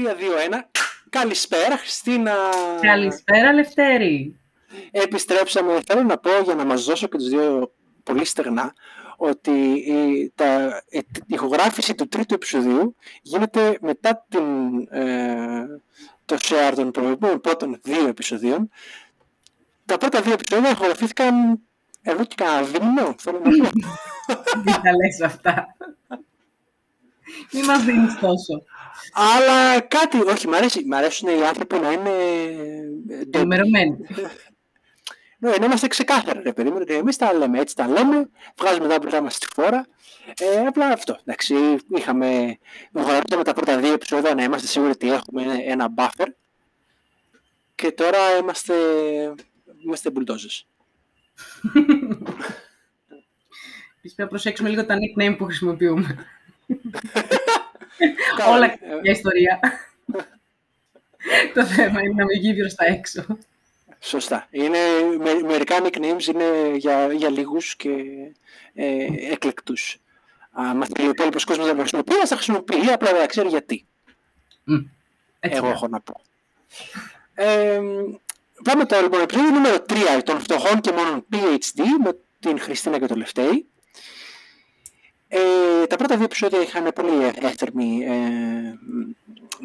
3-2-1. Καλησπέρα, Χριστίνα. Καλησπέρα, Λευτέρη. Επιστρέψαμε. Θέλω να πω για να μας δώσω και τους δύο πολύ στεγνά ότι η, τα, η, ηχογράφηση του τρίτου επεισοδίου γίνεται μετά την, ε, το share των προηγούμενων πρώτων δύο επεισοδίων. Τα πρώτα δύο επεισόδια ηχογραφήθηκαν εδώ και κανένα δίμηνο, θέλω να πω. Τι τα λες αυτά; Μη μας δίνεις τόσο. Αλλά κάτι, όχι, μ' αρέσει, μ' αρέσουν οι άνθρωποι να είναι... Ενημερωμένοι. Ναι, να είμαστε ξεκάθαροι, ρε παιδί μου, ότι εμείς τα λέμε έτσι, τα λέμε, βγάζουμε τα μπροστά μας στη φόρα. Ε, απλά αυτό, εντάξει, είχαμε, γνωρίζαμε τα πρώτα δύο επεισόδια να είμαστε σίγουροι ότι έχουμε ένα buffer και τώρα είμαστε, είμαστε bulldozers. Πρέπει να προσέξουμε λίγο τα nickname που χρησιμοποιούμε. Όλα για ιστορία. Το θέμα είναι να μην βγει μπροστά έξω. Σωστά. Είναι, με, μερικά nicknames είναι για, για λίγους και ε, εκλεκτούς. Αν θέλει ο υπόλοιπος κόσμος να τα χρησιμοποιεί, θα χρησιμοποιεί, απλά δεν ξέρει γιατί. Mm. Εγώ έχω να πω. Ε, πάμε τώρα λοιπόν επεισόδιο νούμερο 3 των φτωχών και μόνον PhD με την Χριστίνα και το Λευτέη. Ε, τα πρώτα δύο επεισόδια είχαν πολύ έθερμη ε,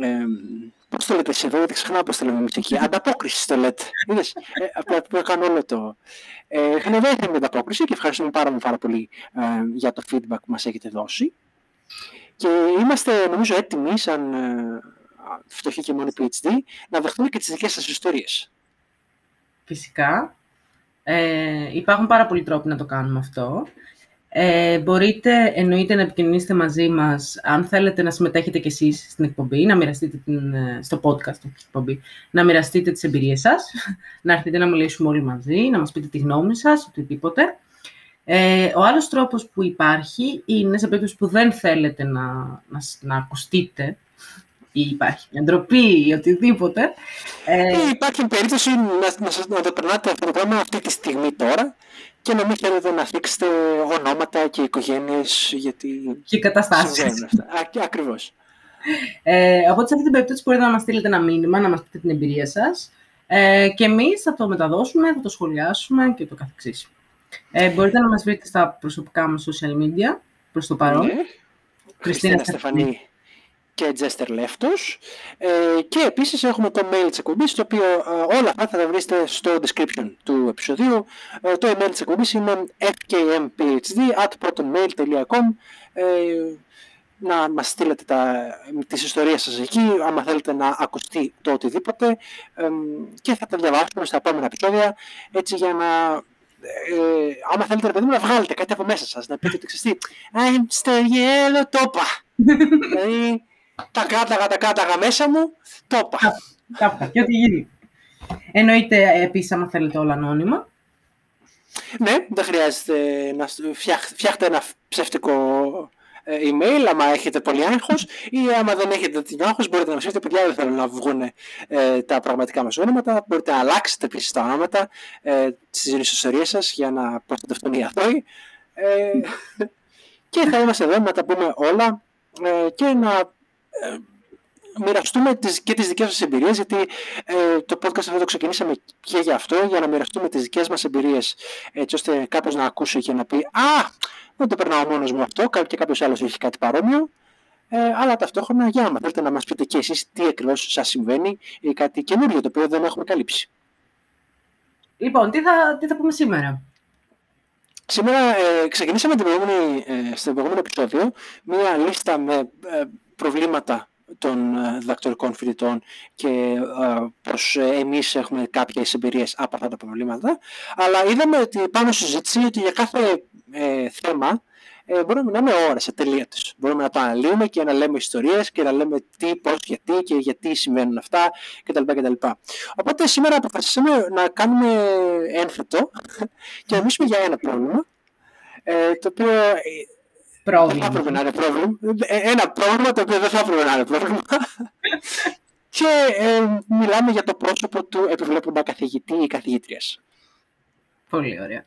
ε, Πώς το λέτε εσύ εδώ, γιατί ξεχνάω πώς το λέμε εμείς εκεί. Ανταπόκριση το λέτε. Είδες, ε, απλά που έκανα όλο το. Ε, είχαν δεύτερη ανταπόκριση και ευχαριστούμε πάρα, πάρα πολύ ε, για το feedback που μας έχετε δώσει. Και είμαστε νομίζω έτοιμοι, σαν ε, φτωχοί και μόνοι PhD, να δεχτούμε και τις δικές σας ιστορίες. Φυσικά. Ε, υπάρχουν πάρα πολλοί τρόποι να το κάνουμε αυτό. Ε, μπορείτε, εννοείται, να επικοινωνήσετε μαζί μας, αν θέλετε να συμμετέχετε κι εσείς στην εκπομπή, να μοιραστείτε την, ε, στο podcast την εκπομπή, να μοιραστείτε τις εμπειρίες σας, να έρθετε να μιλήσουμε όλοι μαζί, να μας πείτε τη γνώμη σας, οτιδήποτε. Ε, ο άλλος τρόπος που υπάρχει είναι σε περίπτωση που δεν θέλετε να, να, να ακουστείτε ή υπάρχει μια ντροπή ή οτιδήποτε. Ε, ή υπάρχει περίπτωση να, να, να το περνάτε αυτό το πράγμα αυτή τη στιγμή τώρα και να μην θέλετε να θίξετε ονόματα και οικογένειες γιατί και καταστάσεις. Αυτά. ακριβώς. Ε, οπότε σε αυτή την περίπτωση μπορείτε να μας στείλετε ένα μήνυμα, να μας πείτε την εμπειρία σας ε, και εμείς θα το μεταδώσουμε, θα το σχολιάσουμε και το καθεξής. Ε, μπορείτε να μας βρείτε στα προσωπικά μας social media προς το παρόν. Ναι. Χριστίνα Στεφανή και Jester Leftos. Ε, και επίσης έχουμε το mail της εκπομπής, το οποίο ε, όλα αυτά θα τα βρείτε στο description του επεισοδίου. Ε, το email της εκπομπής είναι fkmphd.protonmail.com ε, να μας στείλετε τα, τις ιστορίες σας εκεί, άμα θέλετε να ακουστεί το οτιδήποτε και θα τα διαβάσουμε στα επόμενα επεισόδια έτσι για να ε, άμα θέλετε παιδί να βγάλετε κάτι από μέσα σας, να πείτε ότι ξέρετε I'm still yellow, το δηλαδή τα κράταγα, τα κράταγα μέσα μου, το είπα. Τα και ό,τι γίνει. Εννοείται επίσης, άμα θέλετε όλα ανώνυμα. Ναι, δεν χρειάζεται να φτιάχτε ένα ψεύτικο ε, email, άμα έχετε πολύ άγχος ή άμα δεν έχετε την άγχος μπορείτε να μας πείτε παιδιά δεν θέλω να βγουν ε, τα πραγματικά μας ονόματα μπορείτε να αλλάξετε επίσης τα ονόματα ε, στις ιστορίες σας για να προστατευτούν οι αθώοι ε, και θα είμαστε εδώ να τα πούμε όλα ε, και να ε, μοιραστούμε τις, και τις δικές μας εμπειρίες γιατί ε, το podcast αυτό το ξεκινήσαμε και για αυτό για να μοιραστούμε τις δικές μας εμπειρίες έτσι ώστε κάποιος να ακούσει και να πει «Α, δεν το περνάω μόνος μου αυτό και κάποιος άλλος έχει κάτι παρόμοιο» ε, αλλά ταυτόχρονα για άμα θέλετε να μας πείτε και εσείς τι ακριβώς σας συμβαίνει ή κάτι καινούριο το οποίο δεν έχουμε καλύψει. Λοιπόν, τι θα, τι θα πούμε σήμερα; Σήμερα ε, ξεκινήσαμε την προηγούμενη, ε, στο προηγούμενο επεισόδιο μία λίστα με ε, προβλήματα των ε, διδακτορικών φοιτητών και ε, πως εμείς έχουμε κάποιες εμπειρίες από αυτά τα προβλήματα. Αλλά είδαμε ότι πάνω στη συζήτηση ότι για κάθε ε, θέμα ε, μπορούμε να μιλάμε ώρες ατελείωτες. Μπορούμε να το αναλύουμε και να λέμε ιστορίες και να λέμε τι, πώς, γιατί και γιατί συμβαίνουν αυτά κτλ. κτλ. Οπότε σήμερα αποφασίσαμε να κάνουμε ένθετο και να μιλήσουμε για ένα πρόβλημα ε, το οποίο πρόβλημα. Δεν θα έπρεπε να είναι πρόβλημα. Ε, ένα πρόβλημα το οποίο δεν θα έπρεπε να είναι πρόβλημα. και ε, μιλάμε για το πρόσωπο του επιβλέποντα καθηγητή ή καθηγήτριας. Πολύ ωραία.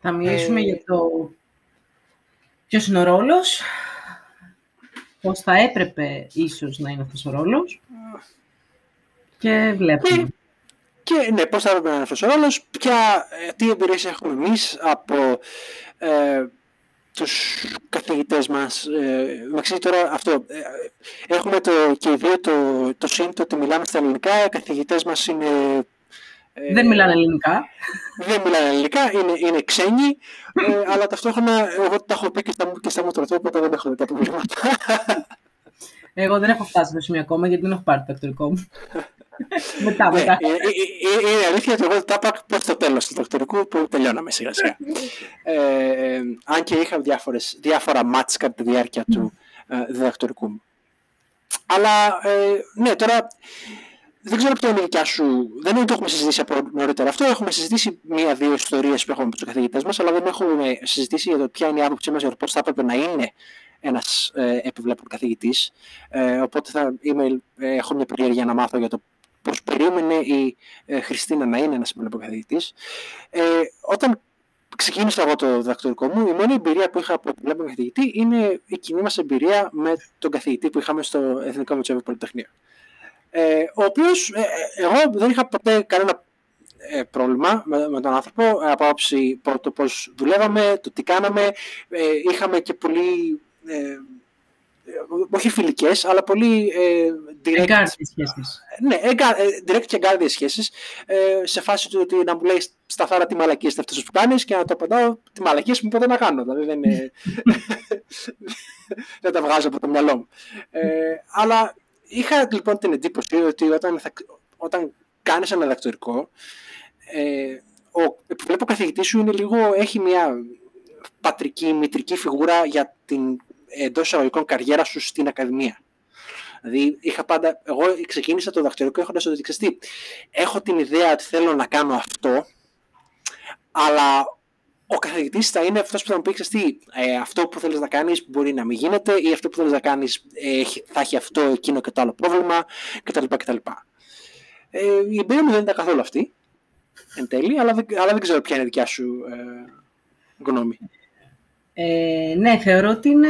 Θα μιλήσουμε ε, για το ποιος είναι ο ρόλος πώς θα έπρεπε ίσως να είναι αυτός ο ρόλος και βλέπουμε. Ναι. Και ναι, πώς θα έπρεπε να είναι αυτός ο ρόλος, ποια, ε, τι εμπειρίες έχουμε εμείς από ε, τους καθηγητές μας. Ε, τώρα αυτό. Ε, έχουμε το, και οι δύο το, το σύντο ότι μιλάμε στα ελληνικά. Οι καθηγητές μας είναι... Ε, δεν μιλάνε ελληνικά. Δεν μιλάνε ελληνικά, είναι, είναι ξένοι, ε, αλλά ταυτόχρονα εγώ τα έχω πει και στα, και στα οπότε δεν έχω τέτοια προβλήματα. Εγώ δεν έχω φτάσει στο σημείο ακόμα γιατί δεν έχω πάρει το δακτορικό μου. μετά, ναι, μετά. Είναι αλήθεια ότι εγώ τα είπα προς το τέλος του δακτορικού που τελειώναμε σιγά σιγά. Ε, αν και είχα διάφορες, διάφορα μάτς κατά τη διάρκεια του ε, διδακτορικού μου. Αλλά ε, ναι, τώρα δεν ξέρω ποια είναι η δικιά σου. Δεν είναι ότι το έχουμε συζητήσει από νωρίτερα αυτό. Έχουμε συζητήσει μία-δύο ιστορίες που έχουμε με τους καθηγητές μας, αλλά δεν έχουμε συζητήσει για το ποια είναι η άποψή μας για το πώς θα έπρεπε να είναι ένας ε, επιβλέπων καθηγητής. Ε, οπότε θα είμαι, ε, έχω μια περιέργεια να μάθω για το πώ περίμενε η ε, Χριστίνα να είναι ένας επιβλέπων καθηγητή. Ε, όταν ξεκίνησα εγώ το διδακτορικό μου, η μόνη εμπειρία που είχα από επιβλέπων καθηγητή είναι η κοινή μας εμπειρία με τον καθηγητή που είχαμε στο Εθνικό Μετσόβιο Πολυτεχνείο. Ε, ο οποίος ε, ε, εγώ δεν είχα ποτέ κανένα ε, πρόβλημα με, με, τον άνθρωπο από άποψη το πώς δουλεύαμε, το τι κάναμε. είχαμε και πολύ όχι φιλικές, αλλά πολύ ε, direct. Εγκάρδιες σχέσεις. Ναι, εγκα, direct και εγκάρδιες σχέσεις. Ε, σε φάση του ότι να μου λέει σταθάρα τι μαλακίες είναι αυτές που κάνεις και να το απαντάω τι μαλακίες μου ποτέ να κάνω. Δηλαδή δεν, δεν τα βγάζω από το μυαλό μου. Ε, αλλά είχα λοιπόν την εντύπωση ότι όταν, θα, όταν κάνεις ένα διδακτορικό, ε, ο επιβλέπω καθηγητής σου είναι λίγο, έχει μια πατρική, μητρική φιγούρα για την εντός εισαγωγικών καριέρα σου στην Ακαδημία. Δηλαδή, είχα πάντα, εγώ ξεκίνησα το διδακτορικό έχοντας ότι ξέρεις έχω την ιδέα ότι θέλω να κάνω αυτό, αλλά ο καθηγητής θα είναι αυτός που θα μου πει: τι, ε, αυτό που θέλεις να κάνεις μπορεί να μην γίνεται, ή αυτό που θέλεις να κάνεις ε, θα έχει αυτό, εκείνο και το άλλο πρόβλημα κτλ. κτλ. Ε, η εμπειρία μου δεν ήταν καθόλου αυτή εν τέλει, αλλά, αλλά δεν ξέρω ποια είναι η δικιά σου ε, γνώμη. Ε, ναι, θεωρώ ότι είναι.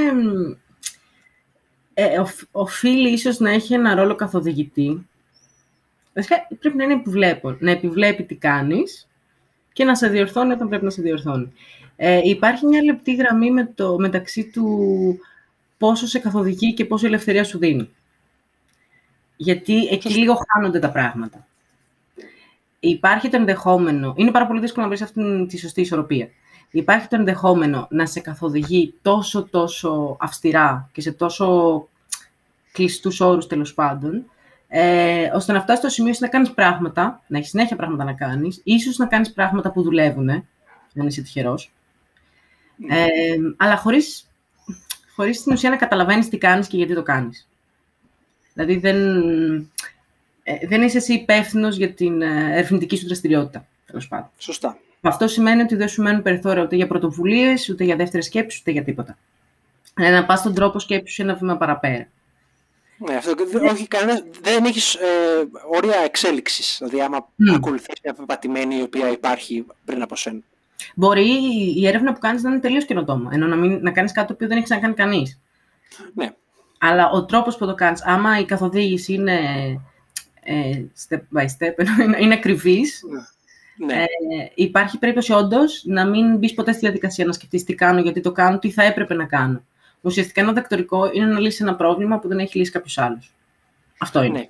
Ε, οφείλει ίσως να έχει ένα ρόλο καθοδηγητή. πρέπει να είναι επιβλέπων. Να επιβλέπει τι κάνεις και να σε διορθώνει όταν πρέπει να σε διορθώνει. Ε, υπάρχει μια λεπτή γραμμή με το, μεταξύ του πόσο σε καθοδηγεί και πόσο ελευθερία σου δίνει. Γιατί εκεί λίγο χάνονται τα πράγματα. Υπάρχει το ενδεχόμενο, είναι πάρα πολύ δύσκολο να βρεις αυτή τη σωστή ισορροπία. Υπάρχει το ενδεχόμενο να σε καθοδηγεί τόσο τόσο αυστηρά και σε τόσο κλειστούς όρους τέλος πάντων, ε, ώστε να φτάσεις στο σημείο να κάνεις πράγματα, να έχεις συνέχεια πράγματα να κάνεις, ίσως να κάνεις πράγματα που δουλεύουν, δεν είσαι τυχερός. Ναι. Ε, αλλά χωρίς χωρίς στην ουσία να καταλαβαίνεις τι κάνεις και γιατί το κάνεις. Δηλαδή δεν, ε, δεν είσαι εσύ υπεύθυνος για την ε, ερευνητική σου δραστηριότητα, τέλος πάντων. Σωστά. Αυτό σημαίνει ότι δεν σου μένουν περιθώρια ούτε για πρωτοβουλίες, ούτε για δεύτερες σκέψεις, ούτε για τίποτα. Δηλαδή να πας στον τρόπο σκέψης ένα βήμα παραπέρα. Ναι, αυτό, όχι, κανένα, δεν έχεις ε, όρια εξέλιξης. Δηλαδή, άμα mm. ακολουθείς μια πεπατημένη η οποία υπάρχει πριν από σένα. Μπορεί η έρευνα που κάνεις να είναι τελείως καινοτόμα. Ενώ να, μην, να κάνεις κάτι το οποίο δεν έχεις να κάνει κανείς. Ναι. Αλλά ο τρόπος που το κάνεις, άμα η καθοδήγηση είναι ε, step by step, είναι, είναι ακριβής. Ναι. Ε, υπάρχει περίπτωση όντως να μην μπεις ποτέ στη διαδικασία να σκεφτείς τι κάνω, γιατί το κάνω, τι θα έπρεπε να κάνω. Ουσιαστικά ένα δακτορικό είναι να λύσεις ένα πρόβλημα που δεν έχει λύσει κάποιος άλλος. Αυτό είναι. Ναι.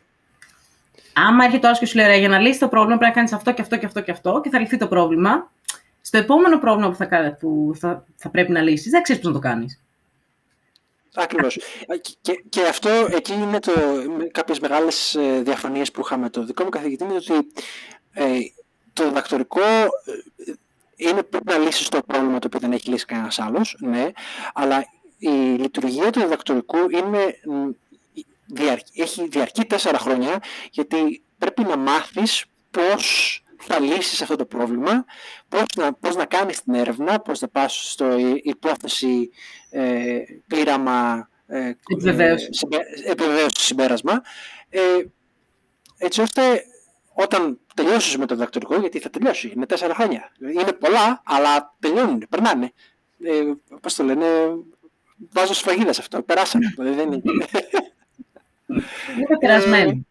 Άμα έρχεται άλλο και σου λέει: Για να λύσεις το πρόβλημα, πρέπει να κάνεις αυτό και αυτό και αυτό και αυτό και θα λυθεί το πρόβλημα. Στο επόμενο πρόβλημα που θα, που θα, θα πρέπει να λύσεις, δεν ξέρεις πώς να το κάνεις. Ακριβώς. Και, και, αυτό εκεί είναι το, κάποιες μεγάλες ε, διαφωνίες που είχαμε. Το δικό μου καθηγητή είναι ότι ε, το διδακτορικό ε, είναι πρέπει να λύσεις το πρόβλημα το οποίο δεν έχει λύσει κανένας άλλος, ναι, αλλά η λειτουργία του διδακτορικού είναι, έχει διαρκεί τέσσερα χρόνια γιατί πρέπει να μάθεις πώς θα λύσεις αυτό το πρόβλημα, πώς να, πώς να κάνεις την έρευνα, πώς να πας στο υπόθεση ε, πείραμα ε, επιβεβαίωση συμπέρασμα, ε, έτσι ώστε όταν τελειώσεις με το διδακτορικό, γιατί θα τελειώσει, είναι τέσσερα χρόνια. Είναι πολλά, αλλά τελειώνουν, περνάνε. Ε, πώς το λένε, βάζω σφαγίδα σε αυτό. Περάσαμε. δεν είναι. Είναι περασμένο.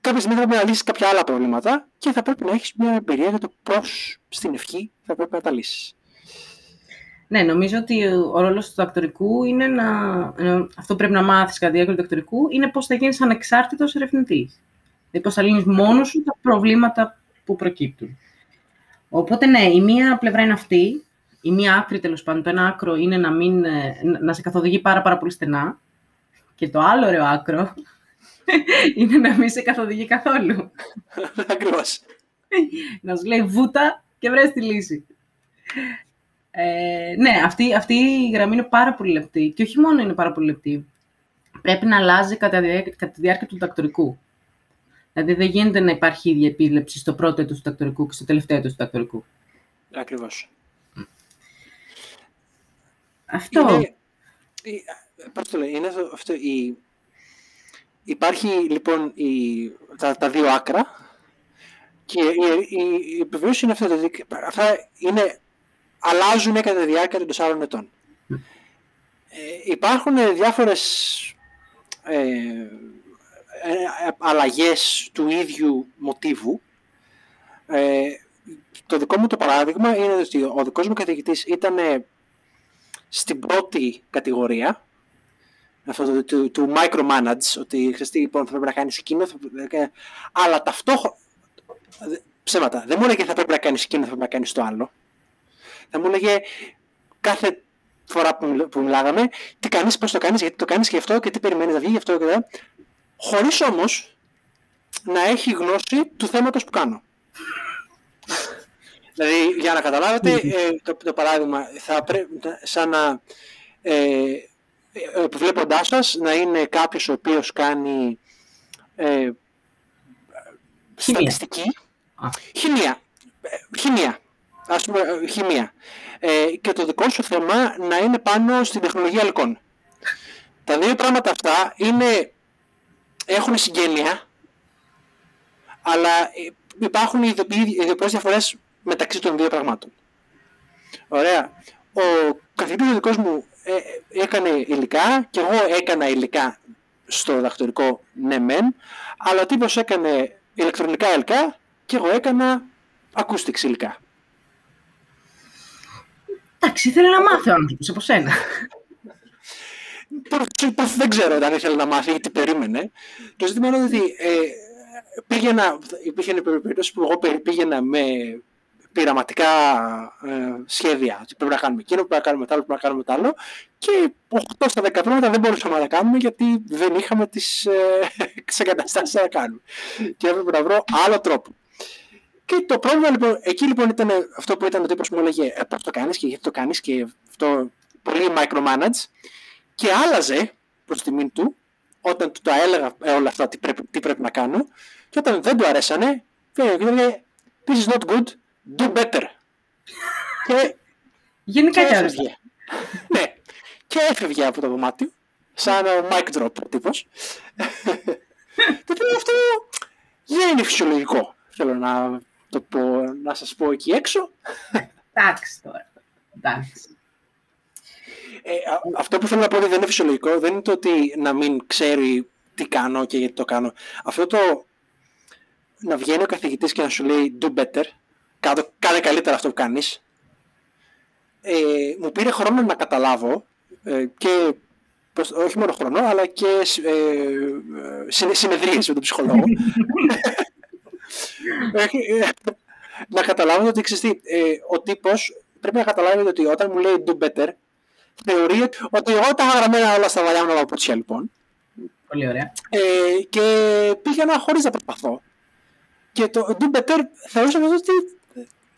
κάποια στιγμή θα πρέπει να λύσεις κάποια άλλα προβλήματα και θα πρέπει να έχεις μια εμπειρία για το πώς στην ευχή θα πρέπει να τα λύσεις. Ναι, νομίζω ότι ο ρόλος του δακτορικού είναι να. Αυτό πρέπει να μάθεις κατά τη διάρκεια του δακτορικού είναι πώς θα γίνεις ανεξάρτητος ερευνητής. Δηλαδή, πώ θα λύνει μόνος σου τα προβλήματα που προκύπτουν. Οπότε, ναι, η μία πλευρά είναι αυτή. Η μία άκρη, τέλος πάντων, το ένα άκρο είναι να, μην, ε, να σε καθοδηγεί πάρα, πάρα πολύ στενά. Και το άλλο ωραίο άκρο είναι να μην σε καθοδηγεί καθόλου. Ακριβώς. να σου λέει βούτα και βρες τη λύση. Ε, ναι, αυτή, αυτή η γραμμή είναι πάρα πολύ λεπτή. Και όχι μόνο είναι πάρα πολύ λεπτή. Πρέπει να αλλάζει κατά, κατά τη διάρκεια του τακτορικού. Δηλαδή δεν γίνεται να υπάρχει ίδια επίλεψη στο πρώτο έτος του τακτορικού και στο τελευταίο έτος του τακτορικού. Ακριβώς. Αυτό. Είναι, πώς το λέει, είναι αυτό, η, υπάρχει λοιπόν η, τα, τα δύο άκρα και η, η, η επιβεβαίωση είναι αυτό. Δηλαδή, αυτά είναι, αλλάζουν κατά τη διάρκεια των τεσσάρων ετών. Ε, υπάρχουν διάφορες ε, ε, αλλαγές του ίδιου μοτίβου. Ε, το δικό μου το παράδειγμα είναι ότι ο δικός μου καθηγητής ήταν στην πρώτη κατηγορία αυτό το, του, του micromanage, ότι χρειαστεί λοιπόν θα πρέπει να κάνεις εκείνο, θα, αλλά ταυτόχρονα. Ψέματα. Δεν μου έλεγε θα πρέπει να κάνεις εκείνο, θα πρέπει να κάνεις το άλλο. Θα μου έλεγε κάθε φορά που, που μιλάγαμε, τι κάνεις, πώς το κάνεις, γιατί το κάνεις και αυτό και τι περιμένεις να βγει γι' αυτό και αυτό. Χωρίς όμως να έχει γνώση του θέματος που κάνω. δηλαδή, για να καταλάβετε, ε, το, το παράδειγμα, θα πρέπει, σαν να ε, επιβλέποντάς σας να είναι κάποιος ο οποίος κάνει ε, στατιστική, χημεία, ε, χημεία, ας πούμε ε, χημεία. Ε, και το δικό σου θέμα να είναι πάνω στην τεχνολογία υλικών. Τα δύο πράγματα αυτά είναι, έχουν συγγένεια, αλλά υπάρχουν ειδοποιές διαφορές μεταξύ των δύο πραγμάτων. Ωραία. Ο καθηγητής ο δικός μου ε, έκανε υλικά και εγώ έκανα υλικά στο δαχτυλικό ναι μεν, αλλά ο τύπος έκανε ηλεκτρονικά υλικά και εγώ έκανα acoustics υλικά. Εντάξει, ήθελε να μάθει ο άνθρωπος από σένα. Δεν ξέρω αν ήθελε να μάθει ή τι περίμενε. Το ζήτημα είναι ότι ε, πήγαινα, υπήρχε περίπτωση που εγώ πήγαινα με πειραματικά ε, σχέδια. Ότι πρέπει να κάνουμε εκείνο, πρέπει να κάνουμε το άλλο, πρέπει να κάνουμε το άλλο. Και 8 στα 10 πράγματα δεν μπορούσαμε να κάνουμε γιατί δεν είχαμε τις ε, εγκαταστάσεις να κάνουμε. Και έπρεπε να βρω άλλο τρόπο. Και το πρόβλημα λοιπόν, εκεί λοιπόν ήταν αυτό που ήταν ο τύπος που μου έλεγε ε, πώς το κάνεις και γιατί το κάνεις και αυτό πολύ micromanage και άλλαζε προς τιμήν του όταν του τα έλεγα ε, όλα αυτά τι πρέπει, τι πρέπει να κάνω και όταν δεν του αρέσανε πήγαινε και έλεγε this is not good, do better. και, Γενικά και έφευγε. ναι. Και έφευγε από το δωμάτιο, σαν mic drop τύπος. το οποίο αυτό δεν είναι φυσιολογικό. Θέλω να το πω, να σας πω εκεί έξω. Εντάξει τώρα. Εντάξει. Ε, αυτό που θέλω να πω ότι δεν είναι φυσιολογικό δεν είναι το ότι να μην ξέρει τι κάνω και γιατί το κάνω. Αυτό το να βγαίνει ο καθηγητής και να σου λέει do better κάνε καλύτερα αυτό που κάνεις. Ε, μου πήρε χρόνο να καταλάβω ε, και όχι μόνο χρόνο, αλλά και ε, συνεδρίες με τον ψυχολόγο. Ε, να καταλάβω ότι ξέρεις, ε, ο τύπος πρέπει να καταλάβει ότι όταν μου λέει do better, θεωρεί ότι εγώ τα γραμμένα όλα στα βαλιά μου από λοιπόν. Πολύ ωραία. Ε, και πήγαινα χωρίς να προσπαθώ. Και το do better θεωρούσα ότι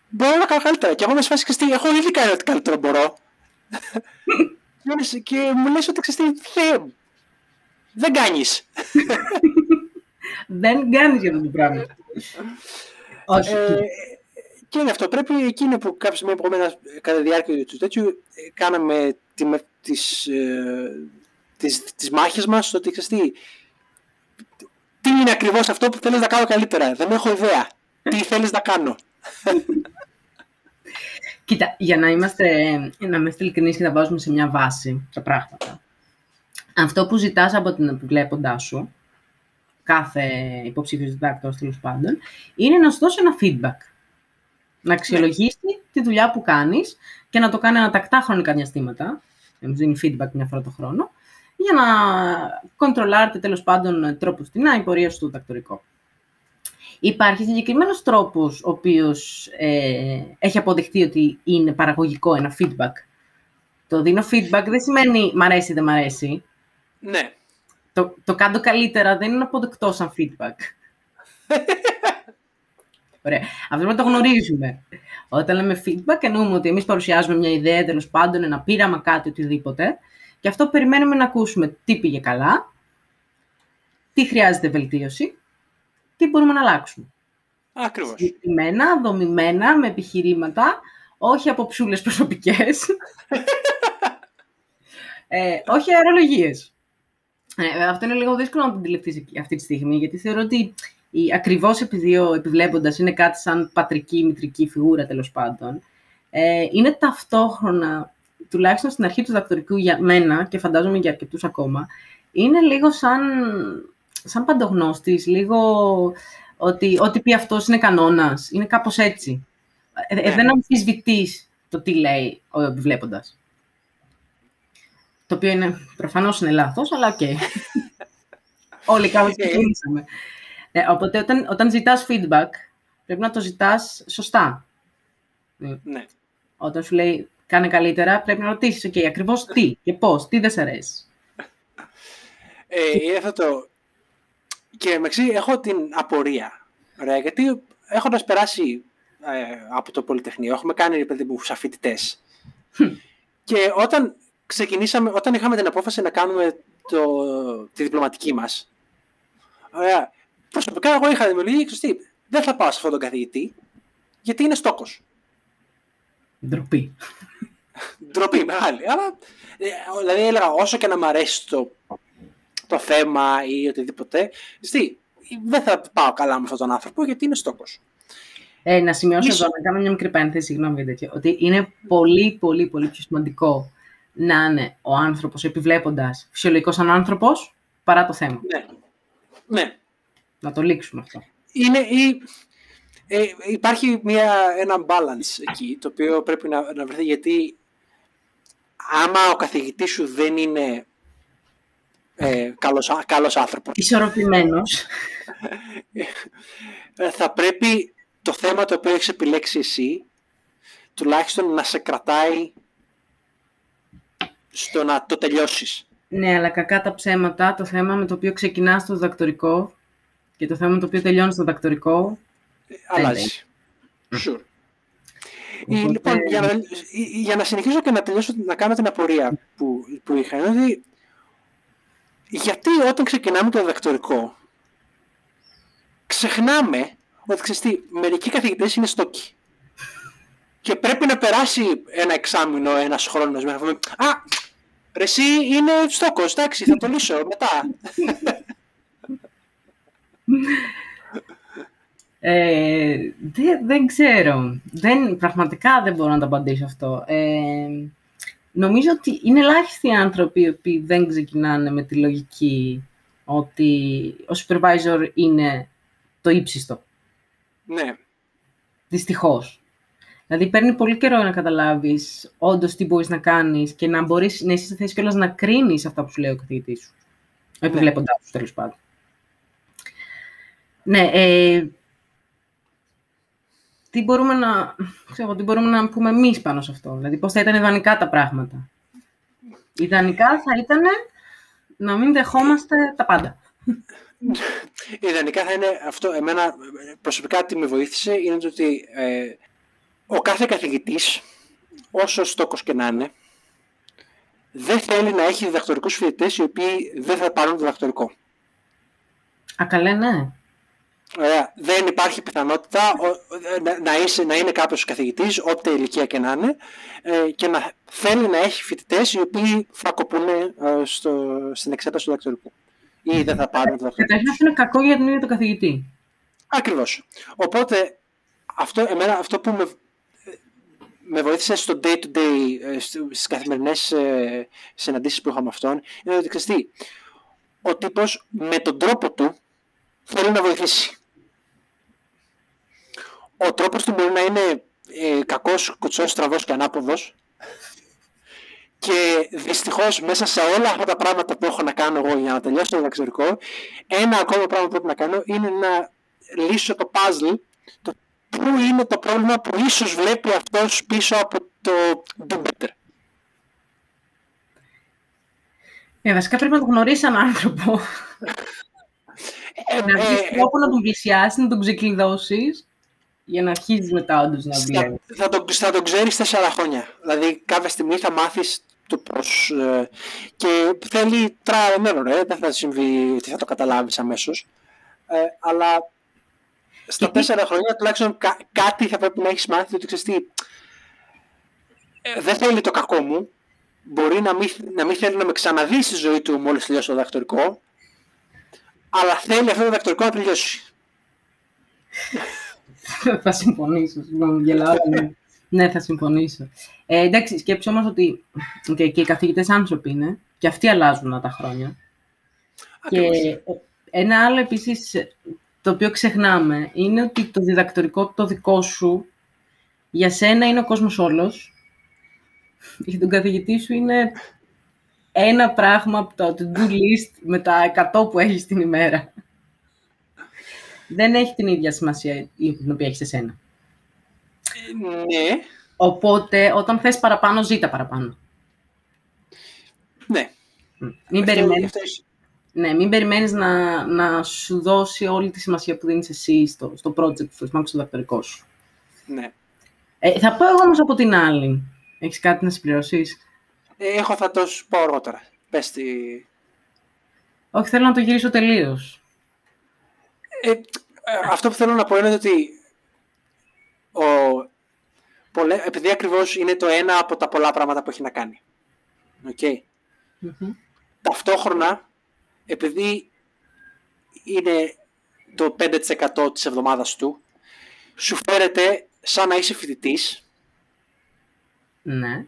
μπορώ να κάνω καλύτερα. Και εγώ με σφάσεις και έχω ήδη κάνει ό,τι καλύτερο μπορώ. και μου λες ότι ξέρεις τι, δεν κάνεις. δεν κάνεις για αυτό το πράγμα. Όχι. Ε, και είναι αυτό. Πρέπει εκείνο που κάποια στιγμή επόμενα κατά τη διάρκεια του τέτοιου κάναμε τη, τις, ε, τις, τις μάχες μας ότι ξέρεις τι, τι είναι ακριβώς αυτό που θέλεις να κάνω καλύτερα. Δεν έχω ιδέα. Τι θέλεις να κάνω. Κοίτα, για να είμαστε, να είμαστε ειλικρινείς και να βάζουμε σε μια βάση τα πράγματα. Αυτό που ζητάς από την επιβλέποντά σου, κάθε υποψήφιος διδάκτορας τέλος πάντων, είναι να σου δώσει ένα feedback. Να αξιολογήσει τη δουλειά που κάνεις και να το κάνει ανατακτά χρονικά διαστήματα, να δίνει feedback μια φορά το χρόνο, για να κοντρολάρετε τέλος πάντων τρόπο στην η πορεία στο διδακτορικό. Υπάρχει συγκεκριμένος τρόπος ο οποίος ε, έχει αποδειχτεί ότι είναι παραγωγικό ένα feedback. Το δίνω feedback δεν σημαίνει μ' αρέσει ή δεν μ' αρέσει. Ναι. Το, το κάνω καλύτερα δεν είναι αποδεκτό σαν feedback. Ωραία. Αυτό πρέπει να το γνωρίζουμε. Όταν λέμε feedback, εννοούμε ότι εμείς παρουσιάζουμε μια ιδέα, τέλος πάντων, ένα πείραμα, κάτι, οτιδήποτε. Και αυτό περιμένουμε να ακούσουμε τι πήγε καλά, τι χρειάζεται βελτίωση τι μπορούμε να αλλάξουμε. Ακριβώς. Συγκεκριμένα, δομημένα, με επιχειρήματα, όχι από ψούλες προσωπικές, ε, όχι αερολογίες. Ε, αυτό είναι λίγο δύσκολο να το αντιληφθείς αυτή τη στιγμή, γιατί θεωρώ ότι η, ακριβώς επειδή ο επιβλέποντας είναι κάτι σαν πατρική, μητρική φιγούρα τέλος πάντων, ε, είναι ταυτόχρονα, τουλάχιστον στην αρχή του δακτορικού για μένα και φαντάζομαι για αρκετούς ακόμα, είναι λίγο σαν σαν παντογνώστης, λίγο ότι ό,τι πει αυτός είναι κανόνας. Είναι κάπως έτσι. Ε, ε, ναι. δεν αμφισβητείς το τι λέει ο επιβλέποντας. Το οποίο είναι, προφανώς είναι λάθος, αλλά ok. Okay. Όλοι κάπως ξεκινήσαμε. Ε, οπότε όταν, όταν ζητάς feedback, πρέπει να το ζητάς σωστά. Ναι. Όταν σου λέει κάνε καλύτερα, πρέπει να ρωτήσεις, ok, ακριβώς τι και πώς, τι δεν σε αρέσει. Ε, είναι αυτό το και με έχω την απορία. Ωραία, γιατί έχοντας περάσει ε, από το Πολυτεχνείο, έχουμε κάνει παιδί μου σαν και όταν ξεκινήσαμε, όταν είχαμε την απόφαση να κάνουμε το, τη διπλωματική μας, ωραία, προσωπικά εγώ είχα δημιουργήσει, ότι δεν θα πάω σε αυτόν τον καθηγητή, γιατί είναι στόκος. Ντροπή. Ντροπή, μεγάλη. Αλλά, ε, δηλαδή έλεγα, όσο και να μου αρέσει το το θέμα ή οτιδήποτε. Ζητή, δεν θα πάω καλά με αυτόν τον άνθρωπο γιατί είναι στόχος. Ε, να σημειώσω εδώ, να κάνω μια μικρή παρένθεση, συγγνώμη για τέτοιο, ότι είναι πολύ, πολύ, πολύ πιο σημαντικό να είναι ο άνθρωπος επιβλέποντας φυσιολογικός σαν άνθρωπος παρά το θέμα. Ναι. ναι. Να το λήξουμε αυτό. Είναι, η, ε, υπάρχει μια, ένα balance εκεί, το οποίο πρέπει να, να βρεθεί, γιατί άμα ο καθηγητής σου δεν είναι ε, καλός, καλός άνθρωπος. Ισορροπημένος. Ε, θα πρέπει το θέμα το οποίο έχεις επιλέξει εσύ τουλάχιστον να σε κρατάει στο να το τελειώσεις. Ναι, αλλά κακά τα ψέματα, το θέμα με το οποίο ξεκινάς στο δακτορικό και το θέμα με το οποίο τελειώνεις στο δακτορικό... Ε, αλλάζει. Sure. Λοιπόν, για να, για να συνεχίσω και να τελειώσω, να κάνω την απορία που, που είχα, είναι ότι γιατί όταν ξεκινάμε το διδακτορικό, ξεχνάμε ότι ξέρεις τι, μερικοί καθηγητές είναι στόκοι. Και πρέπει να περάσει ένα εξάμεινο, ένας χρόνος μέχρι να πούμε «Α, ρε εσύ είναι στόκος, εντάξει, θα το λύσω μετά». Ε, δεν, δεν ξέρω. Δεν, πραγματικά δεν μπορώ να το απαντήσω αυτό. Ε, Νομίζω ότι είναι ελάχιστοι άνθρωποι που δεν ξεκινάνε με τη λογική ότι ο supervisor είναι το ύψιστο. Ναι. Δυστυχώς. Δηλαδή παίρνει πολύ καιρό να καταλάβεις όντως τι μπορείς να κάνεις και να μπορείς να είσαι σε θέση κιόλας να κρίνεις αυτά που σου λέει ο καθηγητής σου. Ναι. Επιβλέποντάς σου τέλος πάντων. Ναι, ε, τι μπορούμε να, ξέρω, τι μπορούμε να πούμε εμείς πάνω σε αυτό. Δηλαδή, πώς θα ήταν ιδανικά τα πράγματα. Ιδανικά θα ήταν να μην δεχόμαστε τα πάντα. Ιδανικά θα είναι αυτό, εμένα προσωπικά τι με βοήθησε είναι ότι ε, ο κάθε καθηγητής, όσος στόκος και να είναι, δεν θέλει να έχει διδακτορικούς φοιτητές οι οποίοι δεν θα πάρουν διδακτορικό. Α, καλέ, ναι. Ωραία. Δεν υπάρχει πιθανότητα να, είσαι, να είναι κάποιος καθηγητής, όποτε ηλικία και να είναι, ε, και να θέλει να έχει φοιτητές οι οποίοι θα κοπούν ε, στο, στην εξέταση του δακτυλικού. Ή δεν θα πάρουν το δακτυλικό. Καταρχήν αυτό είναι κακό για τον ίδιο τον καθηγητή. Ακριβώς. Οπότε αυτό, εμένα, αυτό που με, με βοήθησε στο day-to-day, ε, στις καθημερινές ε, συναντήσεις που είχαμε αυτόν, είναι ότι ξέρεις ο τύπος με τον τρόπο του θέλει να βοηθήσει. Ο τρόπος του μπορεί να είναι ε, κακός, κουτσός, στραβός και ανάποδος και δυστυχώς μέσα σε όλα αυτά τα πράγματα που έχω να κάνω εγώ για να τελειώσω το διδαξιορικό ένα ακόμα πράγμα που πρέπει να κάνω είναι να λύσω το puzzle το πού είναι το πρόβλημα που ίσως βλέπει αυτός πίσω από το do better. Ε, βασικά πρέπει να τον γνωρίσει έναν άνθρωπο. Ε, να βρεις ε, τρόπο να τον πλησιάσεις, να τον ξεκλειδώσεις για να αρχίσει μετά όντως να βλέπεις. Θα, τον, θα τον ξέρεις τέσσερα χρόνια. Δηλαδή κάποια στιγμή θα μάθεις το πώς... Ε, και θέλει trial and Δεν θα συμβεί ότι θα το καταλάβεις αμέσως. Ε, αλλά στα τέσσερα χρόνια τουλάχιστον κάτι θα πρέπει να έχεις μάθει ότι ξέρεις τι, ε, δεν θέλει το κακό μου, μπορεί να μην, να μην θέλει να με ξαναδείς στη ζωή του μόλις τελειώσει το δακτορικό, αλλά θέλει αυτό το δακτορικό να τελειώσει. θα συμφωνήσω, συγγνώμη, γελάω. Ναι. ναι, θα συμφωνήσω. Ε, εντάξει, σκέψου όμως ότι και, και οι καθηγητές άνθρωποι είναι και αυτοί αλλάζουν τα χρόνια. Και ένα άλλο επίσης το οποίο ξεχνάμε είναι ότι το διδακτορικό το δικό σου για σένα είναι ο κόσμος όλος. Για τον καθηγητή σου είναι ένα πράγμα από το to-do list με τα 100 που έχεις την ημέρα. Δεν έχει την ίδια σημασία την οποία έχεις εσένα. Ναι. Οπότε, όταν θες παραπάνω, ζήτα παραπάνω. Ναι. Μην περιμένεις ναι, μην περιμένεις να, να σου δώσει όλη τη σημασία που δίνεις εσύ στο, στο project, στο στο δακτορικό σου. Ναι. Ε, θα πω εγώ όμως από την άλλη. Έχεις κάτι να συμπληρώσεις; Ε, έχω, θα το σου πω αργότερα. Πες τη... Όχι, θέλω να το γυρίσω τελείως. Ε, ε, αυτό που θέλω να πω είναι ότι ο, πολλέ, επειδή ακριβώς είναι το ένα από τα πολλά πράγματα που έχει να κάνει. Okay. Ταυτόχρονα επειδή είναι το 5% της εβδομάδας του, σου φέρεται σαν να είσαι φοιτητής. Ναι.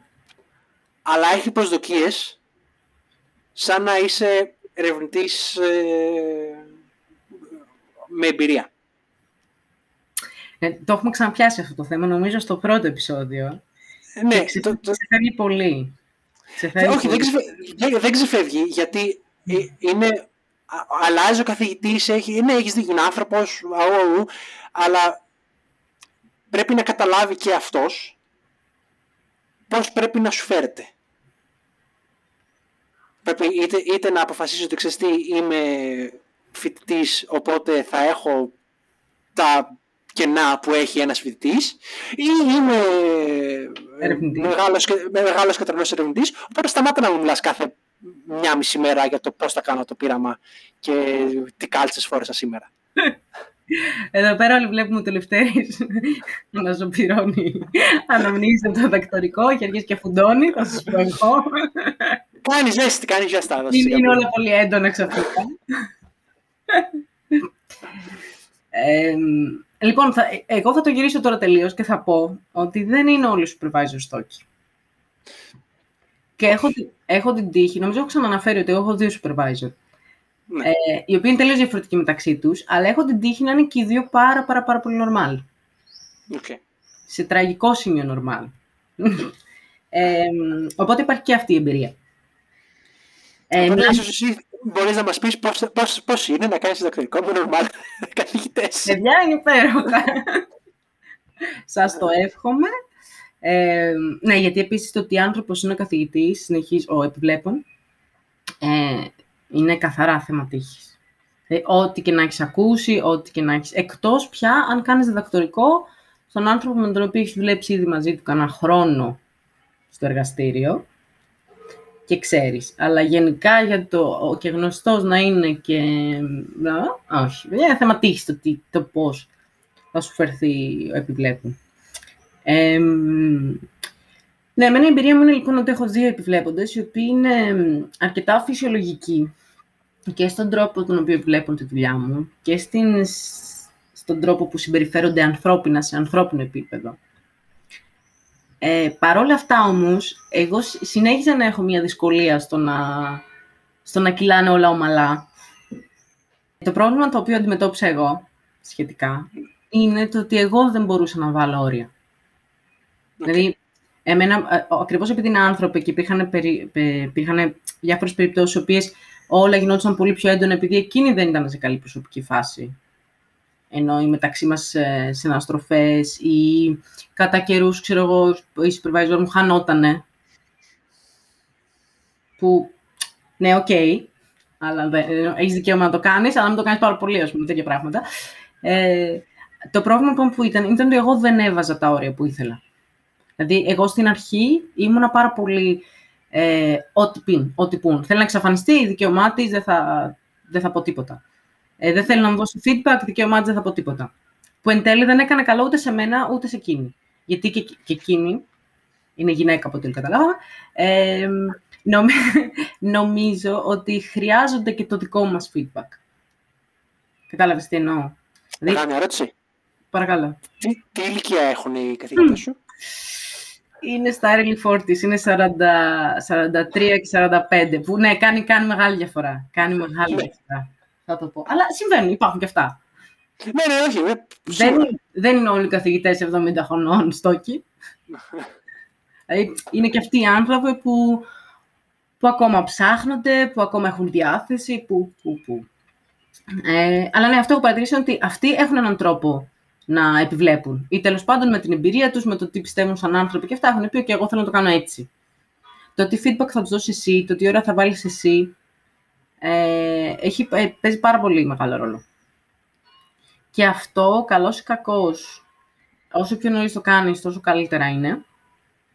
Αλλά έχει προσδοκίες σαν να είσαι ερευνητής ε, με εμπειρία. Ε, το έχουμε ξαναπιάσει αυτό το θέμα, νομίζω, στο πρώτο επεισόδιο. Ε, ναι. Και το, το... ξεφεύγει πολύ. Ξεφεύγει Όχι, πολύ. Δεν, δεν ξεφεύγει, γιατί ε, είναι, αλλάζει ο καθηγητής, έχει, ναι, έχεις δίκιο, είναι άνθρωπος, αλλά πρέπει να καταλάβει και αυτός πώς πρέπει να σου φέρεται. Πρέπει είτε, είτε να αποφασίσει ότι ξέρεις τι, είμαι φοιτητής, οπότε θα έχω τα κενά που έχει ένας φοιτητής, ή είμαι μεγάλος, μεγάλος και τρελός ερευνητής, οπότε σταμάτα να μου μιλάς κάθε μια μισή μέρα για το πώς θα κάνω το πείραμα και τι κάλτσες φόρεσα σήμερα. Εδώ πέρα όλοι βλέπουμε το Λευτέρης να ζωπυρώνει αναμνήσει το δακτορικό και αρχίζει και φουντώνει, θα σας πω εγώ. Κάνει ζέστη, κάνει ζεστά. Είναι, είναι όλα πολύ έντονα ξαφνικά. Ε, λοιπόν, θα, εγώ θα το γυρίσω τώρα τελείως και θα πω ότι δεν είναι όλοι οι supervisors στόκοι. Και έχω, έχω την τύχη, νομίζω έχω ξαναναφέρει ότι έχω δύο supervisor. Ναι. Ε, οι οποίοι είναι τελείως διαφορετικοί μεταξύ τους, αλλά έχω την τύχη να είναι και οι δύο πάρα, πάρα, πάρα πολύ normal. Okay. Σε τραγικό σημείο normal. ε, οπότε υπάρχει και αυτή η εμπειρία. Ε, οπότε, μια... ίσως εσύ μπορείς να μας πεις πώς, πώς, πώς είναι να κάνεις διδακτορικό με normal καθηγητές. Παιδιά, είναι υπέροχα. Σας το εύχομαι. Ε, ναι, γιατί επίσης το ότι άνθρωπος είναι ο καθηγητής, συνεχίζει, ο επιβλέπων, ε, είναι καθαρά θέμα τύχης. Ε, ό,τι και να έχεις ακούσει, ό,τι και να έχεις. Εκτός πια αν κάνεις διδακτορικό στον άνθρωπο με τον οποίο έχεις δουλέψει ήδη μαζί του κανένα χρόνο στο εργαστήριο και ξέρεις. Αλλά γενικά για το και γνωστός να είναι και... όχι, είναι θέμα τύχης το, το πώς θα σου φερθεί ο επιβλέπων. Ε, ναι, εμένα η εμπειρία μου είναι λοιπόν ότι έχω δύο επιβλέποντες, οι οποίοι είναι αρκετά φυσιολογικοί και στον τρόπο τον οποίο βλέπουν τη δουλειά μου και στην, στον τρόπο που συμπεριφέρονται ανθρώπινα σε ανθρώπινο επίπεδο. Ε, Παρ' όλα αυτά όμως, εγώ συνέχιζα να έχω μια δυσκολία στο να, στο να κυλάνε όλα ομαλά. Το πρόβλημα το οποίο αντιμετώπισα εγώ, σχετικά, είναι το ότι εγώ δεν μπορούσα να βάλω όρια. Δηλαδή, εμένα, ακριβώς επειδή είναι άνθρωποι και υπήρχαν, περι, υπήρχαν διάφορες περιπτώσεις, οι οποίες όλα γινόντουσαν πολύ πιο έντονα, επειδή εκείνη δεν ήταν σε καλή προσωπική φάση ενώ οι μεταξύ μας ε, συναστροφές ή κατά καιρούς, ξέρω εγώ, η supervisor μου χανότανε. Που, ναι, ok, okay, αλλά δεν, έχεις δικαίωμα να το κάνεις, αλλά μην το κάνεις πάρα πολύ, ας πούμε, τέτοια πράγματα. Ε, το πρόβλημα λοιπόν που ήταν, ήταν ότι εγώ δεν έβαζα τα όρια που ήθελα. Δηλαδή, εγώ στην αρχή ήμουνα πάρα πολύ ε, ό,τι πιν, ό,τι πουν. Θέλει να εξαφανιστεί, η δικαίωμά της, δεν θα, δεν θα πω τίποτα. Ε, δεν θέλει να μου δώσει feedback, δικαίωμά δεν θα πω τίποτα. Που εν τέλει δεν έκανε καλό ούτε σε μένα ούτε σε εκείνη. Γιατί και, και εκείνη, είναι γυναίκα από ό,τι καταλάβαμε, ε, νομίζω ότι χρειάζονται και το δικό μας feedback. Κατάλαβες τι εννοώ. Δηλαδή, μια ερώτηση. Παρακαλώ. Τι, τι ηλικία έχουν οι καθηγητές σου; Είναι στα early 40s, είναι 40, 43 και 45, που ναι, κάνει, κάνει μεγάλη διαφορά. Κάνει μεγάλη ναι. διαφορά θα το πω. Αλλά συμβαίνουν, υπάρχουν και αυτά. Ναι, ναι, όχι. Δεν, δεν είναι όλοι οι καθηγητές 70 χρονών στόκοι. δηλαδή, είναι και αυτοί οι άνθρωποι που, που ακόμα ψάχνονται, που ακόμα έχουν διάθεση, που, που, που. Ε, αλλά ναι, αυτό έχω παρατηρήσει είναι ότι αυτοί έχουν έναν τρόπο να επιβλέπουν. Ή τέλος πάντων με την εμπειρία τους, με το τι πιστεύουν σαν άνθρωποι και αυτά έχουν πει: και εγώ θέλω να το κάνω έτσι. Το τι feedback θα τους δώσεις εσύ, το τι ώρα θα βάλεις εσύ, ε, έχει, ε, παίζει πάρα πολύ μεγάλο ρόλο. Και αυτό, καλός ή κακός, όσο πιο νωρίς το κάνεις, τόσο καλύτερα είναι.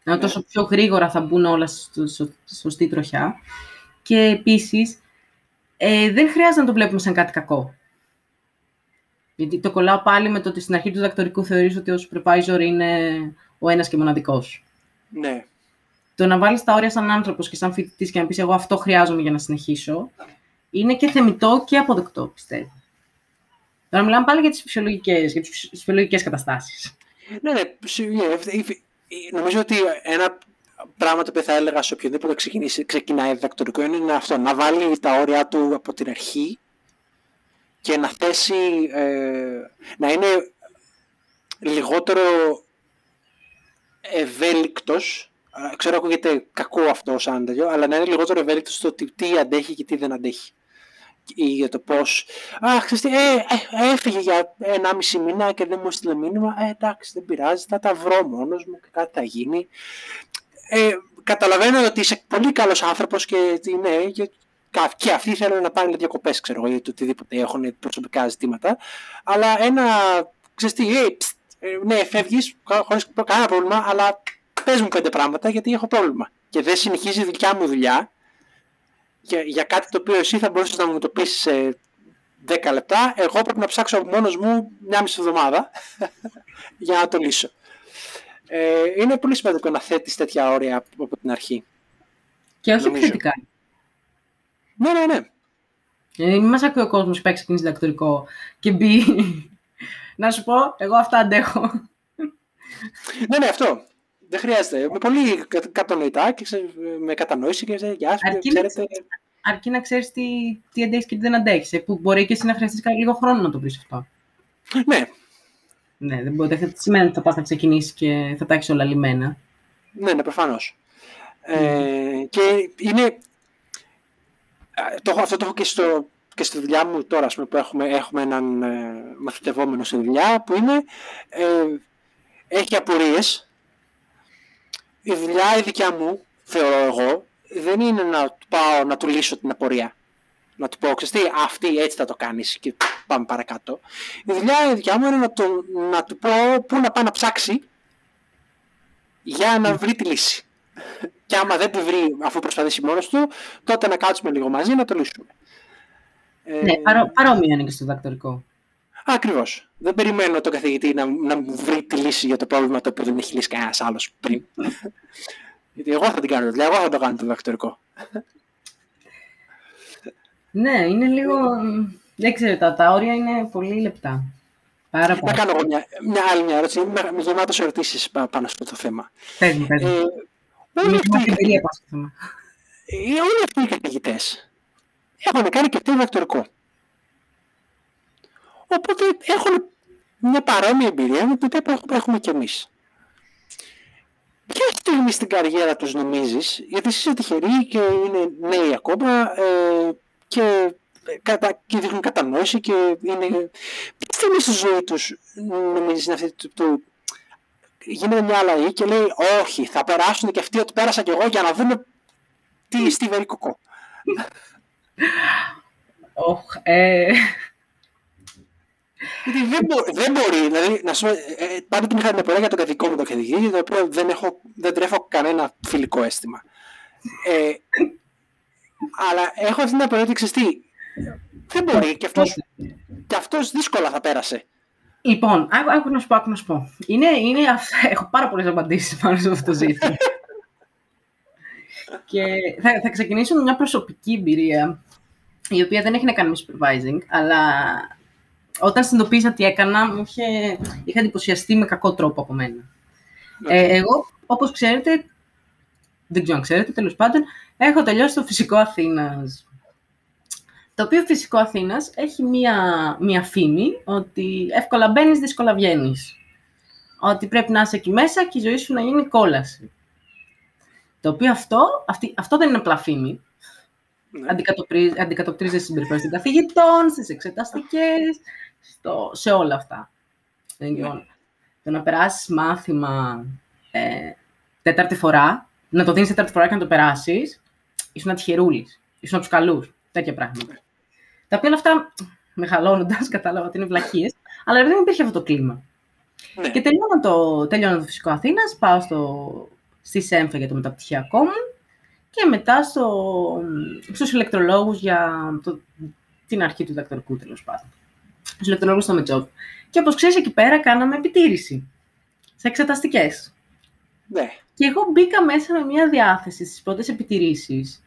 Ναι. Τόσο πιο γρήγορα θα μπουν όλα στο, στο, σωστή τροχιά. Και επίσης, ε, δεν χρειάζεται να το βλέπουμε σαν κάτι κακό. Γιατί το κολλάω πάλι με το ότι στην αρχή του δακτορικού θεωρείς ότι ο supervisor είναι ο ένας και μοναδικός. Ναι το να βάλεις τα όρια σαν άνθρωπος και σαν φοιτητής και να πεις: Εγώ αυτό χρειάζομαι για να συνεχίσω, είναι και θεμητό και αποδεκτό, πιστεύω. Τώρα μιλάμε πάλι για τις φυσιολογικές για τις φυσιολογικές καταστάσεις. Ναι, ναι, νομίζω ότι ένα πράγμα το οποίο θα έλεγα σε οποιοδήποτε ξεκινάει διδακτορικό είναι αυτό, να βάλει τα όρια του από την αρχή και να θέσει, ε, να είναι λιγότερο ευέλικτος ξέρω ακούγεται κακό αυτό σαν τέτοιο, αλλά να είναι λιγότερο ευέλικτο στο τι αντέχει και τι δεν αντέχει. Ή για το πώς. Α, ξέρετε, ε, ε, έφυγε για ένα μισή μήνα και δεν μου έστειλε μήνυμα. Ε, εντάξει, δεν πειράζει, θα τα βρω μόνος μου και κάτι θα γίνει. Ε, καταλαβαίνω ότι είσαι πολύ καλός άνθρωπος και ναι, και, και αυτοί θέλουν να πάνε διακοπές, ξέρω εγώ, ή οτιδήποτε έχουν προσωπικά ζητήματα. Αλλά ένα, ξέρεις τι, ε, ε ναι, φεύγεις χωρίς κανένα πρόβλημα, αλλά πες μου πέντε πράγματα γιατί έχω πρόβλημα. Και δεν συνεχίζει η δικιά μου δουλειά για, για κάτι το οποίο εσύ θα μπορούσες να μου το πεις σε 10 λεπτά, εγώ πρέπει να ψάξω μόνος μου μια μισή εβδομάδα για να το λύσω. Ε, είναι πολύ σημαντικό να θέτεις τέτοια όρια από, την αρχή. Και όχι επιθετικά. Ναι, ναι, ναι. Ε, μην μας ακούει ο κόσμος που έχει ξεκινήσει διδακτορικό και μπει να σου πω, εγώ αυτά αντέχω. ναι, ναι, αυτό. Δεν χρειάζεται. Με πολύ κατανοητά και με κατανόηση και γεια σου. Αρκεί, ξέρετε... να, αρκεί να ξέρεις τι, τι αντέχεις και τι δεν αντέχεις. Ε, που μπορεί και εσύ να χρειαστείς λίγο χρόνο να το βρεις αυτό. Ναι. Ναι, δεν μπορεί. Δεν σημαίνει ότι θα πας να ξεκινήσεις και θα τα έχεις όλα λιμένα. Ναι, ναι, προφανώς. Ε, και είναι. Το, αυτό το έχω και, στο, και στη δουλειά μου τώρα, πούμε, που έχουμε, έχουμε έναν ε, μαθητευόμενο στη δουλειά, που είναι, ε, έχει απορίες η δουλειά η δικιά μου, θεωρώ εγώ, δεν είναι να του πάω να του λύσω την απορία. Να του πω, ξέρεις τι, αυτή έτσι θα το κάνεις και πάμε παρακάτω. Η δουλειά η δικιά μου είναι να, το, να του πω πού να πάει να ψάξει για να βρει τη λύση. και άμα δεν τη βρει αφού προσπαθήσει μόνος του, τότε να κάτσουμε λίγο μαζί να το λύσουμε. Ναι, παρό, παρόμοια είναι και στο δακτορικό. Ακριβώς. Δεν περιμένω τον καθηγητή να, να μου βρει τη λύση για το πρόβλημα το οποίο δεν έχει λύσει κανένας άλλος πριν. Γιατί εγώ θα την κάνω, δηλαδή εγώ θα το κάνω το διδακτορικό. ναι, είναι λίγο. Δεν ξέρω, τα, τα όρια είναι πολύ λεπτά. Πάρα Να πολύ. κάνω εγώ μια, μια άλλη μια ερώτηση. Είμαι με γεμάτος ερωτήσεις πα- πάνω σε αυτό το θέμα. Πες μου, πες Ε, μου. όλοι, Μην αυτοί, έχω εμπειρία πάνω στο θέμα. ε, όλοι αυτοί οι καθηγητές έχουν κάνει και αυτοί διδακτορικό. Οπότε έχουν μια παρόμοια εμπειρία με την οποία έχουμε, έχουμε κι εμείς. Ποια στιγμή στην καριέρα τους νομίζεις, γιατί εσείς είστε τυχεροί και είναι νέοι ακόμα ε, και, ε, κατα, και δείχνουν κατανόηση και είναι... Ποια στιγμή στη ζωή τους νομίζεις είναι αυτή του, του, γίνεται μια αλλαγή και λέει όχι, θα περάσουν και αυτοί ότι πέρασα κι εγώ για να δούμε τι στη Βερικοκό. Οχ, ε, Γιατί δεν, μπο, δεν μπορεί, δηλαδή, να σου πω, ε, ε, πάντοτε είχα την απορία για το καθηκό μου το καθηγητή, για το οποίο δεν, έχω, δεν τρέφω κανένα φιλικό αίσθημα. Ε, αλλά έχω αυτή την απορία ότι ξέρεις τι, δεν μπορεί και αυτός, και αυτός δύσκολα θα πέρασε. Λοιπόν, άκου, άκου να σου πω, άκου να σου πω. Είναι, είναι, αυ- έχω πάρα πολλές απαντήσεις πάνω σε αυτό το ζήτημα. και θα, θα ξεκινήσω με μια προσωπική εμπειρία, η οποία δεν έχει να κάνει με supervising, αλλά όταν συνειδητοποίησα τι έκανα, μου είχε, είχα εντυπωσιαστεί με κακό τρόπο από μένα. Ε, εγώ, όπως ξέρετε, δεν ξέρω αν ξέρετε, τέλος πάντων, έχω τελειώσει το φυσικό Αθήνας. Το οποίο φυσικό Αθήνας έχει μία, μία φήμη ότι εύκολα μπαίνεις, δύσκολα βγαίνεις. Ότι πρέπει να είσαι εκεί μέσα και η ζωή σου να γίνει κόλαση. Το οποίο αυτό, αυτή, αυτό δεν είναι απλά φήμη. Ναι. Αντικατοπτρίζει, αντικατοπτρίζεται στις συμπεριφορές των καθηγητών, στις εξεταστικές, στο, σε όλα αυτά. Λοιπόν, το να περάσεις μάθημα ε, τέταρτη φορά, να το δίνεις τέταρτη φορά και να το περάσεις, ήσουν ατυχερούλης, ήσουν από τους καλούς, τέτοια πράγματα. Τα οποία όλα αυτά, μεγαλώνοντας, κατάλαβα ότι είναι βλακίες, αλλά δεν υπήρχε αυτό το κλίμα. Ναι. Και τελειώνω το, τελειώνω το φυσικό Αθήνας, πάω στο, στη ΣΕΜΦΕ για το μεταπτυχιακό μου και μετά στο, στους ηλεκτρολόγους για το, την αρχή του δακτορικού τέλος πάντων. Στους ηλεκτρολόγους στο Μετζόβ. Και όπως ξέρεις εκεί πέρα κάναμε επιτήρηση σε εξεταστικές. ναι. Και εγώ μπήκα μέσα με μια διάθεση στις πρώτες επιτηρήσεις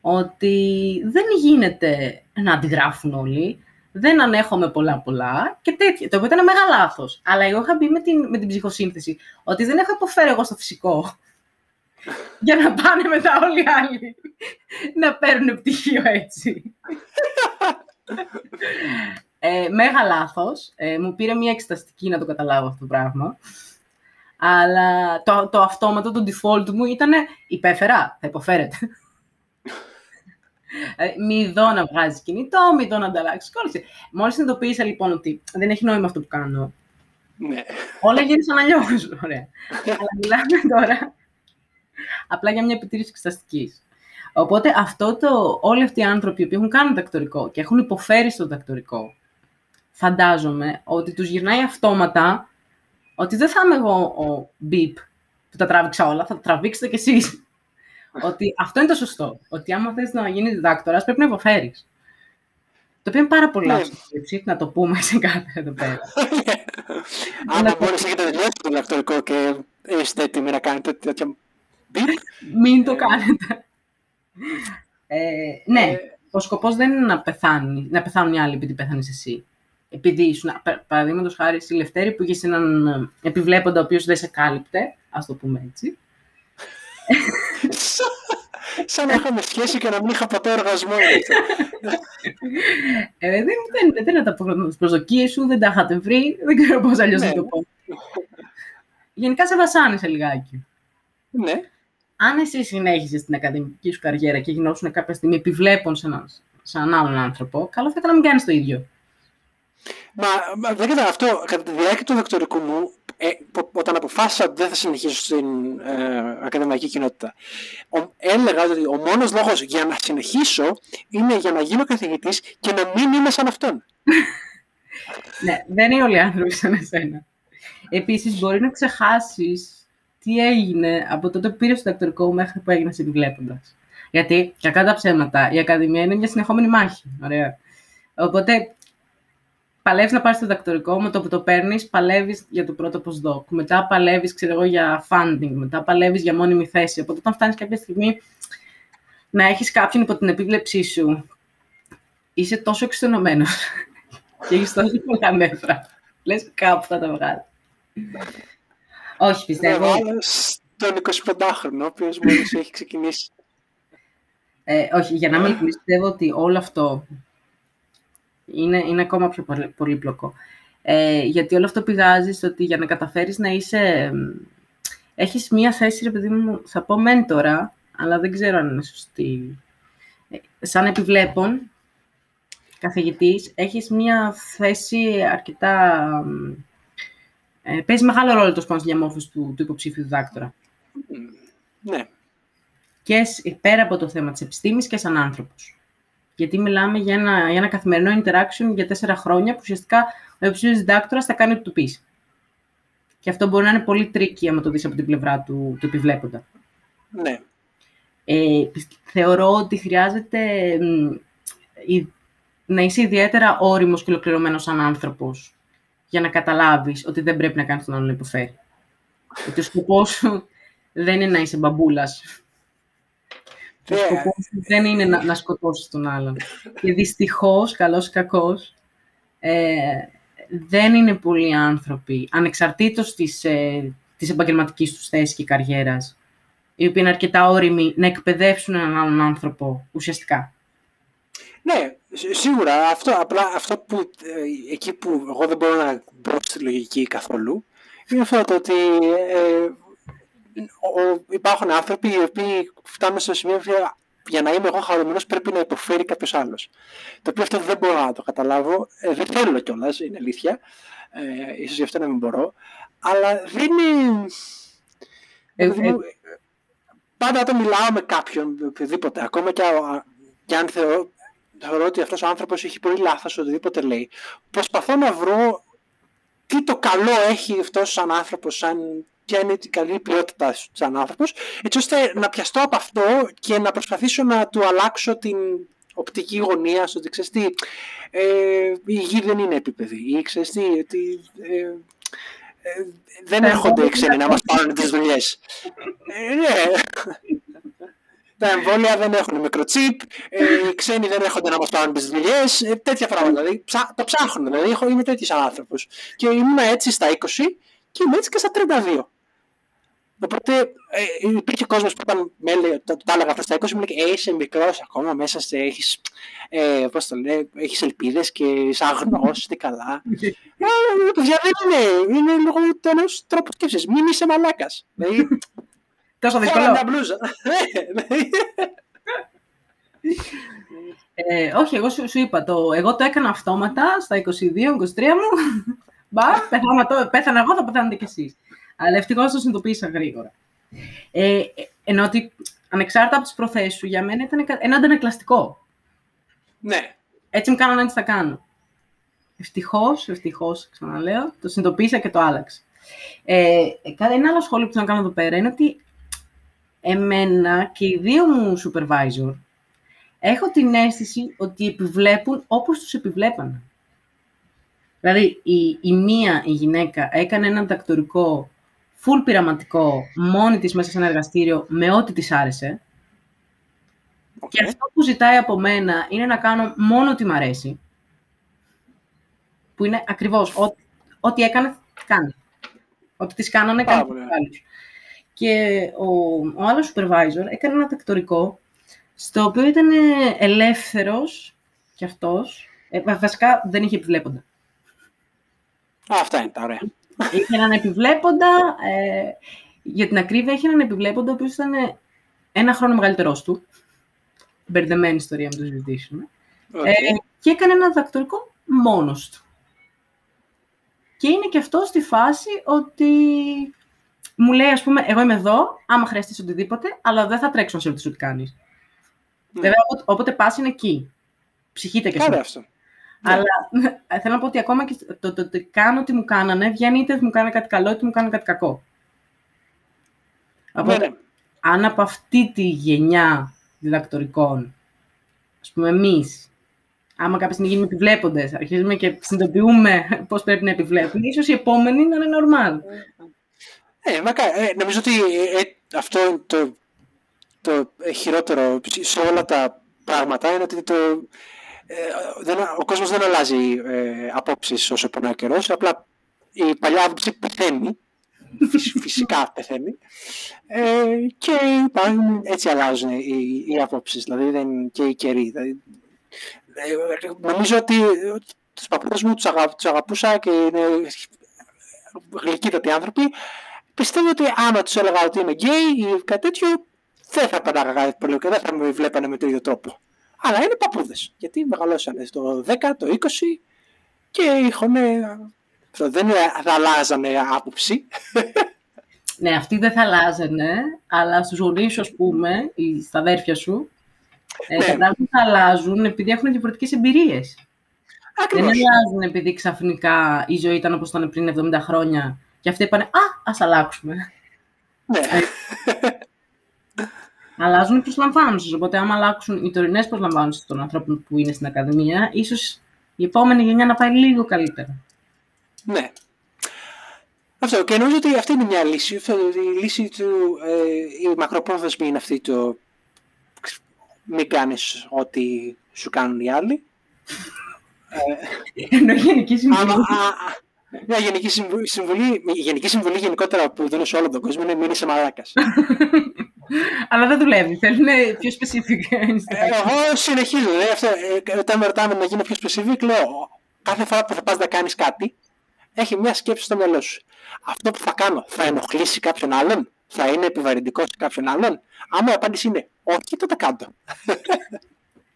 ότι δεν γίνεται να αντιγράφουν όλοι, δεν ανέχομαι πολλά πολλά και τέτοια. Το οποίο ήταν μεγάλο λάθος. Αλλά εγώ είχα μπει με την, με την ψυχοσύνθεση ότι δεν έχω υποφέρει εγώ στο φυσικό. Για να πάνε μετά όλοι οι άλλοι να παίρνουν πτυχίο έτσι. ε, μέγα λάθος. Ε, μου πήρε μια εξεταστική να το καταλάβω αυτό το πράγμα. Αλλά το, το αυτόματο, το default μου ήταν υπέφερα, θα υποφέρετε. Ε, μη δω να βγάζει κινητό, μη δω να ανταλλάξεις κόλληση. Μόλις συνειδητοποίησα λοιπόν ότι δεν έχει νόημα αυτό που κάνω, ναι. όλα γύρισαν αλλιώ. Ωραία. Αλλά μιλάμε τώρα απλά για μια επιτήρηση εξεταστικής. Οπότε αυτό το, όλοι αυτοί οι άνθρωποι που έχουν κάνει δακτορικό και έχουν υποφέρει στο δακτορικό, φαντάζομαι ότι τους γυρνάει αυτόματα ότι δεν θα είμαι εγώ ο μπιπ που τα τράβηξα όλα, θα τα τραβήξετε κι εσείς. ότι αυτό είναι το σωστό. Ότι άμα θες να γίνεις διδάκτορας πρέπει να υποφέρεις. Το οποίο είναι πάρα πολύ Ναι. λάθος σκέψη, να το πούμε σε κάθε εδώ πέρα. Άμα μπορείς να έχετε τελειώσει το διδακτορικό και είστε έτοιμοι να κάνετε τέτοια μπιπ, Μην το κάνετε. Ε, ναι, Ε, ο σκοπός δεν είναι να, πεθάνει, να πεθάνουν οι άλλοι επειδή πέθανες εσύ. Επειδή ήσουν, παραδείγματος χάρη στη Λευτέρη που είχες έναν ε, επιβλέποντα ο οποίος δεν σε κάλυπτε, ας το πούμε έτσι. σαν- σαν να είχαμε σχέση και να μην είχα ποτέ οργασμό. Ε, δεν, δεν, δεν είναι τα προσδοκίες σου, δεν τα είχατε βρει, δεν ξέρω πώς αλλιώς Ναι. να το πω. Γενικά σε βασάνισε λιγάκι. ναι, Αν εσύ συνέχιζες την ακαδημική σου καριέρα και γινόσουν κάποια στιγμή επιβλέπων σε έναν, σε έναν άλλον άνθρωπο, καλό θα ήταν να μην κάνεις το ίδιο. Μα, μα δεν κατάλαβα αυτό. Κατά τη διάρκεια του δακτορικού μου, ε, πο- όταν αποφάσισα ότι δεν θα συνεχίσω στην ε, ακαδημαϊκή κοινότητα, ο, έλεγα ότι ο μόνος λόγος για να συνεχίσω είναι για να γίνω καθηγητής και να μην είμαι σαν αυτόν. Ναι, δεν είναι όλοι οι άνθρωποι σαν εσένα. Επίσης, μπορεί να ξεχάσεις τι έγινε από τότε που πήρε το δακτορικό μέχρι που έγινε επιβλέποντα. Γιατί, κακά τα ψέματα, η Ακαδημία είναι μια συνεχόμενη μάχη. Ωραία. Οπότε, παλεύεις να πάρεις το δακτορικό, με το που το παίρνεις, παλεύεις για το πρώτο postdoc. Μετά παλεύεις, ξέρω εγώ, για funding. Μετά παλεύεις για μόνιμη θέση. Οπότε, όταν φτάνεις κάποια στιγμή να έχεις κάποιον υπό την επίβλεψή σου, είσαι τόσο εξτενωμένο και έχεις τόσο πολλά νεύρα Λες κάπου θα τα βγάλει. Όχι, πιστεύω. Τον 25χρονο, ο οποίος μόλις έχει ξεκινήσει. Ε, όχι, για να μην πιστεύω ότι όλο αυτό είναι, είναι ακόμα πιο πολύπλοκο. Ε, γιατί όλο αυτό πηγάζει στο ότι για να καταφέρεις να είσαι... Έχεις μία θέση, ρε παιδί μου, θα πω μέντορα, αλλά δεν ξέρω αν είναι σωστή. Ε, σαν επιβλέπων, καθηγητής, έχεις μία θέση αρκετά... Ε, παίζει μεγάλο ρόλο το σπάνος διαμόρφωση του, του υποψήφιου δάκτορα. Ναι. Και πέρα από το θέμα της επιστήμης και σαν άνθρωπος. Γιατί μιλάμε για ένα, για ένα καθημερινό interaction για τέσσερα χρόνια που ουσιαστικά ο υποψήφιος διδάκτορας θα κάνει ό,τι του πεις. Και αυτό μπορεί να είναι πολύ tricky άμα το δεις από την πλευρά του, του επιβλέποντα. Ναι. Ε, θεωρώ ότι χρειάζεται να είσαι ιδιαίτερα όριμος και ολοκληρωμένος σαν άνθρωπος για να καταλάβεις ότι δεν πρέπει να κάνεις τον άλλον να υποφέρει. Ότι ο σκοπός σου δεν είναι να είσαι μπαμπούλας. Ο ναι. σκοπός σου δεν είναι να, να σκοτώσεις τον άλλον. Και δυστυχώς, καλός ή κακός, ε, δεν είναι πολλοί άνθρωποι, ανεξαρτήτως της, ε, της επαγγελματικής τους θέσης και καριέρας, οι οποίοι είναι αρκετά όριμοι να εκπαιδεύσουν έναν άλλον άνθρωπο ουσιαστικά. Ναι, σίγουρα. Αυτό, απλά αυτό που, ε, εκεί που εγώ δεν μπορώ να μπω στη λογική καθόλου, είναι αυτό το ότι ε, ο, υπάρχουν άνθρωποι οι οποίοι φτάνουν στο σημείο που για να είμαι εγώ χαρούμενος πρέπει να υποφέρει κάποιος άλλος. Το οποίο αυτό δεν μπορώ να το καταλάβω. Ε, δεν θέλω κιόλας, είναι αλήθεια. Ε, ίσως γι' αυτό να μην μπορώ. Αλλά δεν είναι. Ε, ε, πάντα όταν μιλάω με κάποιον, οποιοδήποτε, ακόμα και, και αν θεωρώ, θεωρώ ότι αυτός ο άνθρωπος έχει πολύ λάθος οτιδήποτε λέει, προσπαθώ να βρω τι το καλό έχει αυτός σαν άνθρωπος, σαν ποια είναι η καλή ποιότητα σαν άνθρωπος, έτσι ώστε να πιαστώ από αυτό και να προσπαθήσω να του αλλάξω την οπτική γωνία στο ότι ξέρεις τι, ε, η γη δεν είναι επίπεδη ή ξέρεις τι, ότι, ε, ε, δεν έρχονται οι ξένοι να μας πάρουν τις δουλειές. Ε, ναι τα εμβόλια δεν έχουν μικροτσίπ, ε, οι ξένοι δεν έρχονται να μας πάρουν τις δουλειές, ε, τέτοια πράγματα. Δηλαδή, ψά, το ψάχνουν. Δηλαδή, έχω, είμαι τέτοιος άνθρωπος. Και ήμουν έτσι στα 20 και είμαι έτσι και στα 32. Οπότε ε, υπήρχε κόσμος που όταν με έλεγε, το, το, έλεγα αυτό στα 20 μου λέει ε, είσαι μικρός ακόμα μέσα σε, έχεις, ε, πώς το λέει, έχεις ελπίδες και είσαι αγνός, τι καλά. ε, παιδιά δεν είναι, είναι λόγω του ενός τρόπου σκέψης, μην είσαι μαλάκας. Δηλαδή, Τόσο δύσκολο. μια μπλούζα. ε, όχι, εγώ σου, σου, είπα, το, εγώ το έκανα αυτόματα στα 22-23 μου. Μπα, πέθανα, το, πέθανα εγώ, θα πεθάνετε κι εσείς. Αλλά ευτυχώς το συνειδητοποίησα γρήγορα. Ε, ενώ ότι ανεξάρτητα από τις προθέσεις σου, για μένα ήταν ένα αντανακλαστικό. Ναι. Έτσι μου κάνανε, έτσι θα κάνω. Ευτυχώς, ευτυχώς, ξαναλέω, το συνειδητοποίησα και το άλλαξα. Ε, ένα άλλο σχόλιο που θέλω να κάνω εδώ πέρα είναι ότι εμένα και οι δύο μου supervisor έχω την αίσθηση ότι επιβλέπουν όπως τους επιβλέπαν. Δηλαδή, η, η μία, η γυναίκα, έκανε ένα τακτορικό full πειραματικό, μόνη της μέσα σε ένα εργαστήριο, με ό,τι της άρεσε. Και αυτό που ζητάει από μένα είναι να κάνω μόνο ό,τι μ' αρέσει. Που είναι ακριβώς ό,τι έκανε, κάνει. Ό,τι της κάνανε, κάνει και ο, ο άλλος supervisor έκανε ένα τακτορικό στο οποίο ήταν ελεύθερος κι αυτός. Ε, βασικά δεν είχε επιβλέποντα. Α, αυτά είναι τα ωραία. Είχε έναν επιβλέποντα, ε, για την ακρίβεια είχε έναν επιβλέποντα ο οποίος ήταν ένα χρόνο μεγαλύτερός του. Μπερδεμένη ιστορία με το συζητήσουμε. Okay. Ε, και έκανε ένα δακτορικό μόνος του. Και είναι και αυτό στη φάση ότι μου λέει, ας πούμε, εγώ είμαι εδώ, άμα χρειαστείς οτιδήποτε, αλλά δεν θα τρέξω να σε ρωτήσω τι κάνεις. Ναι. Βέβαια, όποτε πας είναι εκεί. Ψυχείτε και εσύ. αυτό. Αλλά ναι. θέλω να πω ότι ακόμα και το, το, το, κάνω τι μου κάνανε, βγαίνει είτε μου κάνει κάτι καλό, είτε μου κάνει κάτι κακό. Οπότε, ναι. αν από αυτή τη γενιά διδακτορικών, ας πούμε εμείς, άμα κάποια στιγμή γίνουμε επιβλέποντες, αρχίζουμε και συνειδητοποιούμε πώς πρέπει να επιβλέπουμε, ίσως οι επόμενοι να είναι normal. Ε, ε, νομίζω ότι ε, ε, αυτό είναι το, το χειρότερο σε όλα τα πράγματα είναι ότι το, ε, δεν, ο κόσμος δεν αλλάζει ε, απόψεις όσο περνάει ο καιρός, απλά η παλιά άποψη πεθαίνει, φυσικά πεθαίνει, ε, και υπάρχουν, έτσι αλλάζουν οι, οι απόψεις, δηλαδή δεν, και οι καιροί. Δηλαδή, ε, νομίζω ότι τους παππούδες μου τους, αγα, τους αγαπούσα και είναι γλυκύτατοι άνθρωποι. Πιστεύω ότι άμα τους έλεγα ότι είμαι γκέι ή κάτι τέτοιο, δεν θα παντάγαγα πολύ και δεν θα με βλέπανε με τον ίδιο τρόπο. Αλλά είναι παππούδες. Γιατί μεγαλώσανε στο 10, το 20 και είχαν. Δεν θα αλλάζανε άποψη. Ναι, αυτοί δεν θα αλλάζανε, αλλά στους γονείς σου, ας πούμε, ή στα αδέρφια σου, ε, ναι. τα θα αλλάζουν επειδή έχουν διαφορετικές εμπειρίες. Ακριβώς. Δεν αλλάζουν επειδή ξαφνικά η ζωή ήταν όπως ήταν πριν 70 χρόνια και αυτοί είπαν «Α, ας αλλάξουμε». Ναι. Ε, αλλάζουν οι προσλαμβάνουσε. Οπότε, άμα αλλάξουν οι τωρινές προσλαμβάνουσε των ανθρώπων που είναι στην Ακαδημία, ίσως η επόμενη γενιά να πάει λίγο καλύτερα. Ναι. Αυτό. Και νομίζω ότι αυτή είναι μια λύση. η λύση του, ε, η μακροπρόθεσμη είναι αυτή το μην κάνεις ό,τι σου κάνουν οι άλλοι. Ε, Ενώ γενική συμβουλή. Μια γενική συμβουλή, η γενική συμβουλή γενικότερα που δίνω σε όλο τον κόσμο είναι μην είσαι μαλάκας. Αλλά δεν δουλεύει. Θέλουν πιο specific. Εγώ συνεχίζω. Δηλαδή, αυτό, ε, όταν με ρωτάμε να γίνω πιο specific, λέω κάθε φορά που θα πας να κάνεις κάτι, έχει μια σκέψη στο μυαλό σου. Αυτό που θα κάνω θα ενοχλήσει κάποιον άλλον, θα είναι επιβαρυντικό σε κάποιον άλλον; Άμα η απάντηση είναι όχι, τότε κάτω.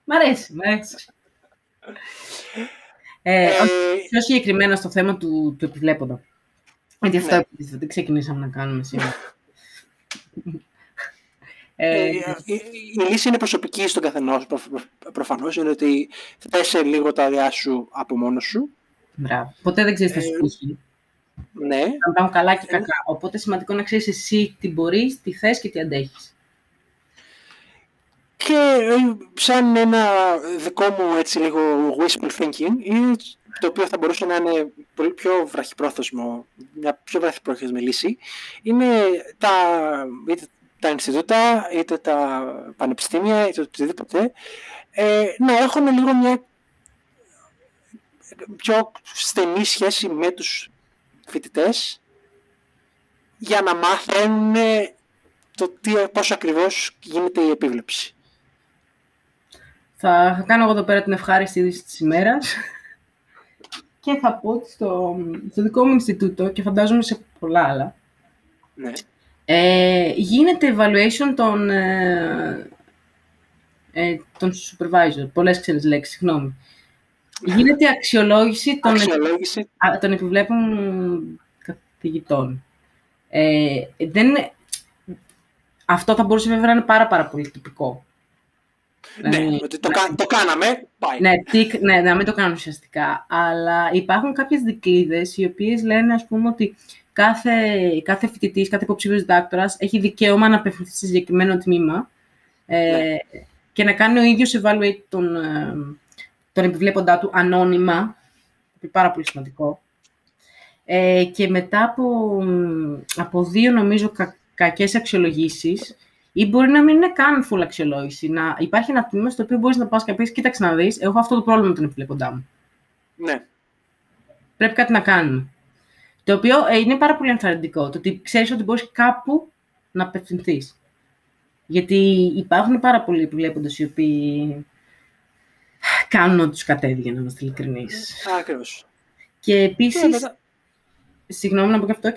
Μ' αρέσει, μ' αρέσει. Ε, ε, πιο συγκεκριμένα στο θέμα του, του επιβλέποντα. Γιατί αυτό ναι. δεν ξεκινήσαμε να κάνουμε σήμερα. Ε, ε, η, η, λύση είναι προσωπική στον καθενός. Προφανώς είναι ότι θέσε λίγο τα αδειά σου από μόνος σου. Μπράβο. Ποτέ δεν ξέρεις τι θα σου τύχει. Ναι. Αν πάνε καλά και κακά. Οπότε σημαντικό να ξέρεις εσύ τι μπορείς, τι θες και τι αντέχεις. Και σαν ένα δικό μου έτσι λίγο wishful thinking, το οποίο θα μπορούσε να είναι πολύ πιο βραχυπρόθεσμο, μια πιο βραχυπρόθεσμη λύση, είναι τα, είτε τα Ινστιτούτα, είτε τα πανεπιστήμια, είτε οτιδήποτε, ε, να έχουν λίγο μια πιο στενή σχέση με τους φοιτητές για να μάθουν το τι, πώς ακριβώς γίνεται η επίβλεψη. Θα κάνω εγώ εδώ πέρα την ευχάριστη είδηση της ημέρας και θα πω ότι στο, στο δικό μου Ινστιτούτο και φαντάζομαι σε πολλά άλλα ναι. Ε, γίνεται evaluation των, ε, ε, των supervisor, πολλές ξένες λέξεις, συγγνώμη. Γίνεται αξιολόγηση των, αξιολόγηση. των επιβλέπων καθηγητών. Ε, δεν, αυτό θα μπορούσε βέβαια να είναι πάρα, πάρα πολύ τυπικό. Ναι, ε, ότι το, το κάναμε, πάει. Ναι, τικ, ναι, να μην το κάνουμε ουσιαστικά. Αλλά υπάρχουν κάποιες δικλείδες οι οποίες λένε, ας πούμε, ότι κάθε, κάθε φοιτητής, κάθε υποψήφιος διδάκτορα έχει δικαίωμα να απευθυνθεί σε συγκεκριμένο τμήμα ε, ναι. και να κάνει ο ίδιος evaluate τον, ε, τον επιβλέποντά του ανώνυμα. Είναι πάρα πολύ σημαντικό. Ε, και μετά από, από δύο, νομίζω, κα, κακές αξιολογήσεις, ή μπορεί να μην είναι καν full αξιολόγηση. Να υπάρχει ένα τμήμα στο οποίο μπορείς να πας και πεις: Κοίταξε να δεις, έχω αυτό το πρόβλημα με τον επιβλέποντά μου. Ναι. Πρέπει κάτι να κάνουμε. Το οποίο ε, είναι πάρα πολύ ενθαρρυντικό. Το ότι ξέρεις ότι μπορείς κάπου να απευθυνθείς. Γιατί υπάρχουν πάρα πολλοί επιβλέποντε οι οποίοι κάνουν ό,τι τους κατέβει, για να είμαστε ειλικρινείς. Ακριβώς. Και επίσης. Συγγνώμη να πω και αυτό.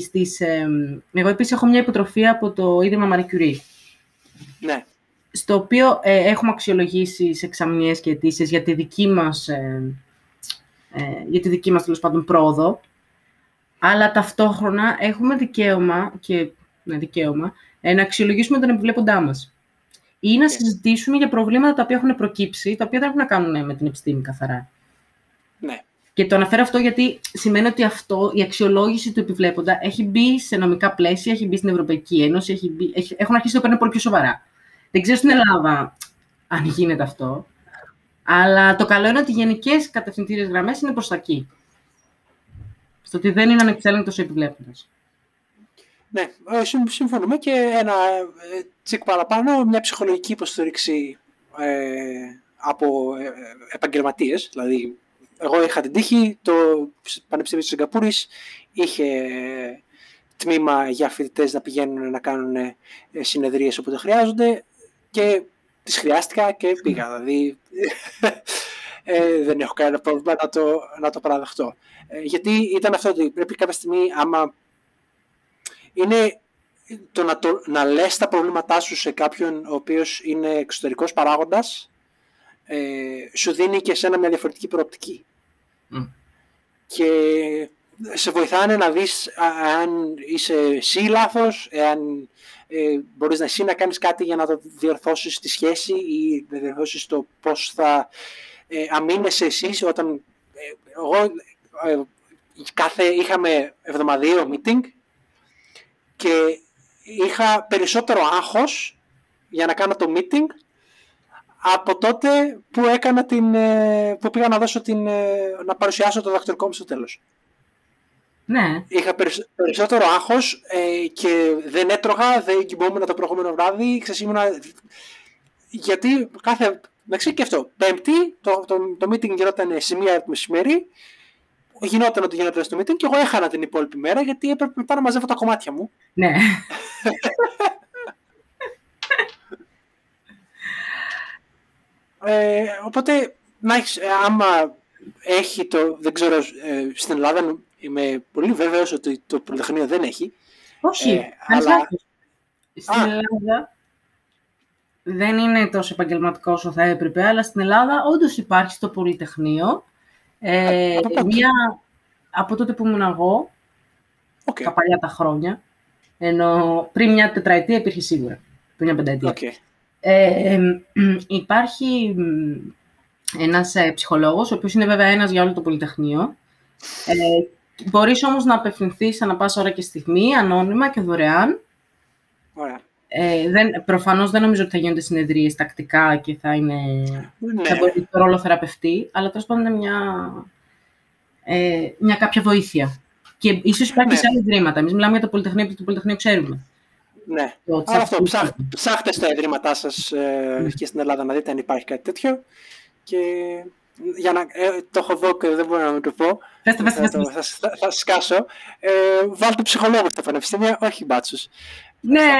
Στις, ε, εγώ επίσης έχω μια υποτροφία από το Ίδρυμα Marie Curie. Ναι. Στο οποίο ε, έχουμε αξιολογήσει σε εξαμηνίες και αιτήσεις για τη δική μας, ε, ε, για τη δική μας τέλος πάντων πρόοδο αλλά ταυτόχρονα έχουμε δικαίωμα, και ναι, δικαίωμα, ε, να αξιολογήσουμε τον επιβλέποντά μας. Ή να συζητήσουμε για προβλήματα τα οποία έχουν προκύψει, τα οποία δεν έχουν να κάνουν με την επιστήμη καθαρά. Ναι. Και το αναφέρω αυτό γιατί σημαίνει ότι αυτό, η αξιολόγηση του επιβλέποντα έχει μπει σε νομικά πλαίσια, έχει μπει στην Ευρωπαϊκή Ένωση, έχει μπει, έχει, έχουν αρχίσει να το παίρνουν πολύ πιο σοβαρά. Δεν ξέρω στην Ελλάδα αν γίνεται αυτό. Αλλά το καλό είναι ότι οι γενικές κατευθυντήριες γραμμές είναι προς τα εκεί στο ότι δεν είναι ανεξέλεγκτος ο επιβλέποντας. Ναι, ε, συμφωνούμε και ένα ε, τσικ παραπάνω, μια ψυχολογική υποστήριξη ε, από ε, επαγγελματίες, δηλαδή εγώ είχα την τύχη, το Πανεπιστήμιο της Σιγκαπούρης είχε τμήμα για φοιτητές να πηγαίνουν να κάνουν ε, συνεδρίες όποτε χρειάζονται και τις χρειάστηκα και πήγα. Δηλαδή ε, δεν έχω κανένα πρόβλημα να το, να το παραδεχτώ. Ε, γιατί ήταν αυτό ότι πρέπει κάποια στιγμή άμα είναι το να, το, να λες τα προβλήματά σου σε κάποιον ο οποίος είναι εξωτερικός παράγοντας ε, σου δίνει και εσένα μια διαφορετική προοπτική. Και σε βοηθάνε να δεις αν είσαι εσύ λάθος, εάν ε, μπορείς να εσύ να κάνεις κάτι για να το διορθώσεις τη σχέση ή να διορθώσεις το πώς θα ε, αμήνεσαι εσείς όταν ε, εγώ ε, κάθε, είχαμε εβδομαδίο meeting και είχα περισσότερο άγχος για να κάνω το meeting από τότε που έκανα την, ε, που πήγα να δώσω την, να παρουσιάσω το δακτυλικό μου στο τέλος. Ναι. Είχα περισσότερο άγχος ε, και δεν έτρωγα, δεν κοιμόμουν το προηγούμενο βράδυ, ξεσήμουνα, γιατί κάθε, μεταξύ και αυτό, πέμπτη, το, το, το meeting γινόταν σε μία μεσημέρι, γινόταν ότι γινόταν στο meeting και εγώ έχανα την υπόλοιπη μέρα γιατί έπρεπε μετά να μαζεύω τα κομμάτια μου. Ναι. ε, οπότε, να έχεις, ε, άμα έχει το, δεν ξέρω, ε, στην Ελλάδα είμαι πολύ βέβαιος ότι το Πολυτεχνείο δεν έχει. Όχι, ε, αλλά... Στην Ελλάδα δεν είναι τόσο επαγγελματικό όσο θα έπρεπε, αλλά στην Ελλάδα όντως υπάρχει στο Πολυτεχνείο ε, από, μια, από τότε που ήμουν εγώ, okay. τα παλιά τα χρόνια, ενώ πριν μια τετραετία υπήρχε σίγουρα, πριν μια πενταετία. Okay. Ε, υπάρχει ένας ε, ψυχολόγος, ο οποίος είναι βέβαια ένας για όλο το Πολυτεχνείο. Ε, μπορείς όμως να απευθυνθείς ανά πάσα ώρα και στιγμή, ανώνυμα και δωρεάν. Ωραία. Ε, δεν, προφανώς δεν νομίζω ότι θα γίνονται συνεδρίες τακτικά και θα είναι ναι. θα μπορεί το ρόλο θεραπευτή, αλλά τέλος πάντων είναι μια, ε, μια κάποια βοήθεια. Και ίσως υπάρχει ναι. σε άλλα ιδρύματα. Εμείς μιλάμε για το Πολυτεχνείο και το Πολυτεχνείο ξέρουμε. Ναι, αλλά αυτό, ψάχ, ψάχτε στα ιδρύματά σας ε, και στην Ελλάδα να δείτε αν υπάρχει κάτι τέτοιο και για να, ε, το έχω δω και δεν μπορώ να μην το πω. Πέστε, πέστε, πέστε. Θα, θα, θα, σκάσω. Ε, βάλτε ψυχολόγο στα πανεπιστήμια, όχι μπάτσους. Ναι.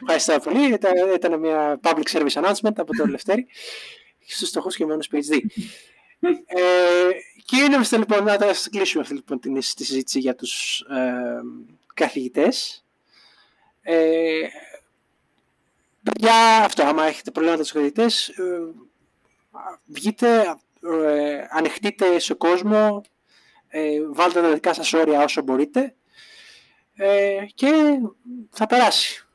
Ευχαριστώ πολύ. Ήταν, ήταν μια public service announcement από το Λευτέρη στους στοχούς και μόνος PhD. ε, και είναι λοιπόν να κλείσουμε αυτή λοιπόν, την, τη συζήτηση για τους ε, καθηγητές. Ε, για αυτό, άμα έχετε προβλήματα στους καθηγητές, ε, βγείτε, ε, ανοιχτείτε σε κόσμο, ε, βάλτε τα δικά σας όρια όσο μπορείτε ε, και θα περάσει.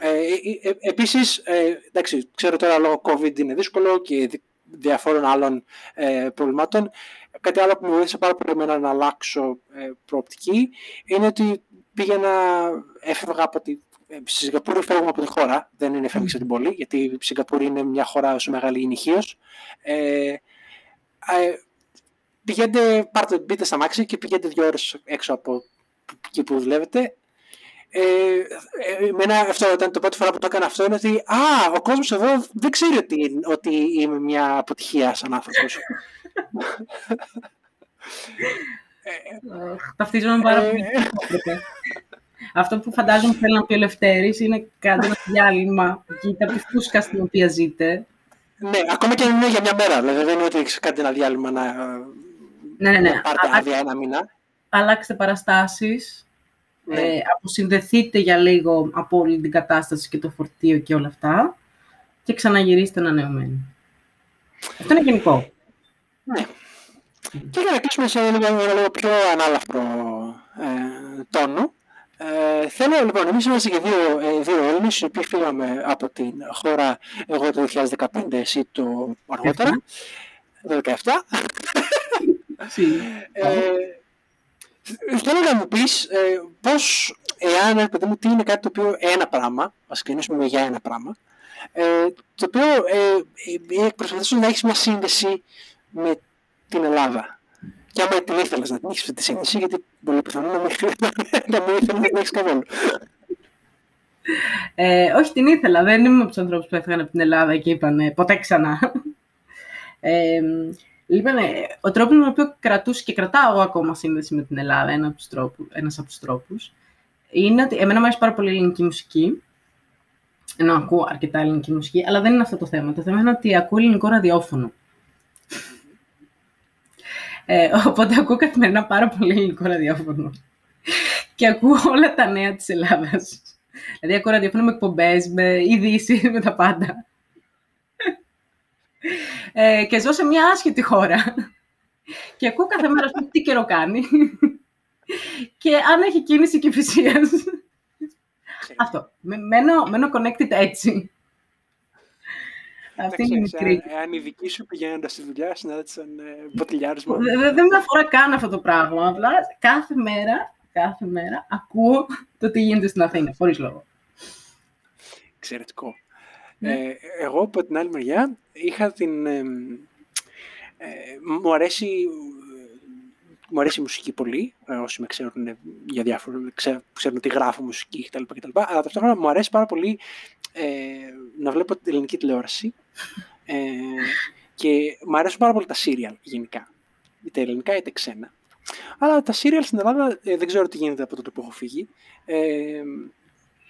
ε, ε, ε επίσης, εντάξει, ξέρω τώρα λόγω COVID είναι δύσκολο και διαφόρων άλλων προβλημάτων. Κάτι άλλο που μου βοήθησε πάρα πολύ να αλλάξω προοπτική είναι ότι πήγαινα, έφευγα από τη στη Σιγκαπούρη φεύγουμε από τη χώρα, δεν είναι φεύγει από την πόλη, γιατί η Σιγκαπούρη είναι μια χώρα όσο μεγάλη είναι ηχείως. Ε, ε, πηγαίνετε, πάρτε, μπείτε στα μάξι και πηγαίνετε δύο ώρες έξω από εκεί που δουλεύετε. Ε, εμένα αυτό ήταν το πρώτη φορά που το έκανα αυτό είναι ότι α, ο κόσμος εδώ δεν ξέρει ότι, ότι είμαι μια αποτυχία σαν άνθρωπος. Ταυτίζομαι πάρα πολύ. Αυτό που φαντάζομαι θέλει να πει ο Λευτέρης είναι κάτι ένα διάλειμμα εκεί από τη φούσκα στην οποία ζείτε. Ναι, ακόμα και αν είναι για μια μέρα. Δηλαδή δεν είναι ότι έχεις κάτι ένα διάλειμμα να, ναι, ναι, ναι. πάρετε άδεια ένα μήνα. Αλλάξτε παραστάσεις. Ναι. Ε, αποσυνδεθείτε για λίγο από όλη την κατάσταση και το φορτίο και όλα αυτά και ξαναγυρίστε ανανεωμένοι. Αυτό είναι γενικό. Ναι. Και για να κλείσουμε σε ένα λίγο πιο ανάλαφρο ε, τόνο, ε, θέλω λοιπόν, εμείς είμαστε και δύο, ε, δύο Έλληνες, οι οποίοι φύγαμε από την χώρα εγώ το 2015, εσύ το αργότερα, το 2017. ε, θέλω να μου πεις ε, πώς, εάν, παιδί μου, τι είναι κάτι το οποίο ένα πράγμα, ας ξεκινήσουμε για ένα πράγμα, ε, το οποίο ε, ε, προσπαθείς να έχεις μια σύνδεση με την Ελλάδα. Και άμα την ήθελες να την έχεις αυτή τη σύνδεση, γιατί πολύ πιθανό να μην, να μην ήθελες να την έχεις καθόλου. Ε, όχι, την ήθελα. Δεν είμαι από τους ανθρώπους που έφυγαν από την Ελλάδα και είπαν ποτέ ξανά. Ε, λοιπόν, ο τρόπος με τον οποίο κρατούσε και κρατάω εγώ ακόμα σύνδεση με την Ελλάδα, ένα από τους τρόπους, ένας από τους τρόπους, είναι ότι εμένα μου αρέσει πάρα πολύ η ελληνική μουσική. Ενώ ακούω αρκετά ελληνική μουσική, αλλά δεν είναι αυτό το θέμα. Το θέμα είναι ότι ακούω ελληνικό ραδιόφωνο. Ε, οπότε ακούω καθημερινά πάρα πολύ ελληνικό ραδιόφωνο. και ακούω όλα τα νέα της Ελλάδας. Δηλαδή ακούω ραδιόφωνο με εκπομπές, με ειδήσει, με τα πάντα. Ε, και ζω σε μια άσχετη χώρα. και ακούω κάθε μέρα τι καιρό κάνει. και αν έχει κίνηση και φυσίας. Αυτό. Μένω, μένω connected έτσι. Αυτή είναι η μικρή. Αν η δική σου πηγαίνοντας στη δουλειά συνάντησαν ε, ποτηλιάρισμα. Δεν με αφορά καν αυτό το πράγμα. Απλά κάθε μέρα, κάθε μέρα ακούω το τι γίνεται στην Αθήνα, χωρίς λόγο. Εξαιρετικό. Ναι. Ε, εγώ από την άλλη μεριά είχα την... Ε, μου αρέσει μου αρέσει η μουσική πολύ, ε, όσοι με ξέρουν για διάφορα, ξέρουν, ξέρουν ότι γράφω μουσική κτλ. κτλ. Αλλά ταυτόχρονα μου αρέσει πάρα πολύ ε, να βλέπω την ελληνική τηλεόραση ε, και μου αρέσουν πάρα πολύ τα σύριαλ γενικά, είτε ελληνικά είτε ξένα. Αλλά τα σύριαλ στην Ελλάδα ε, δεν ξέρω τι γίνεται από τότε που έχω φύγει. Ε,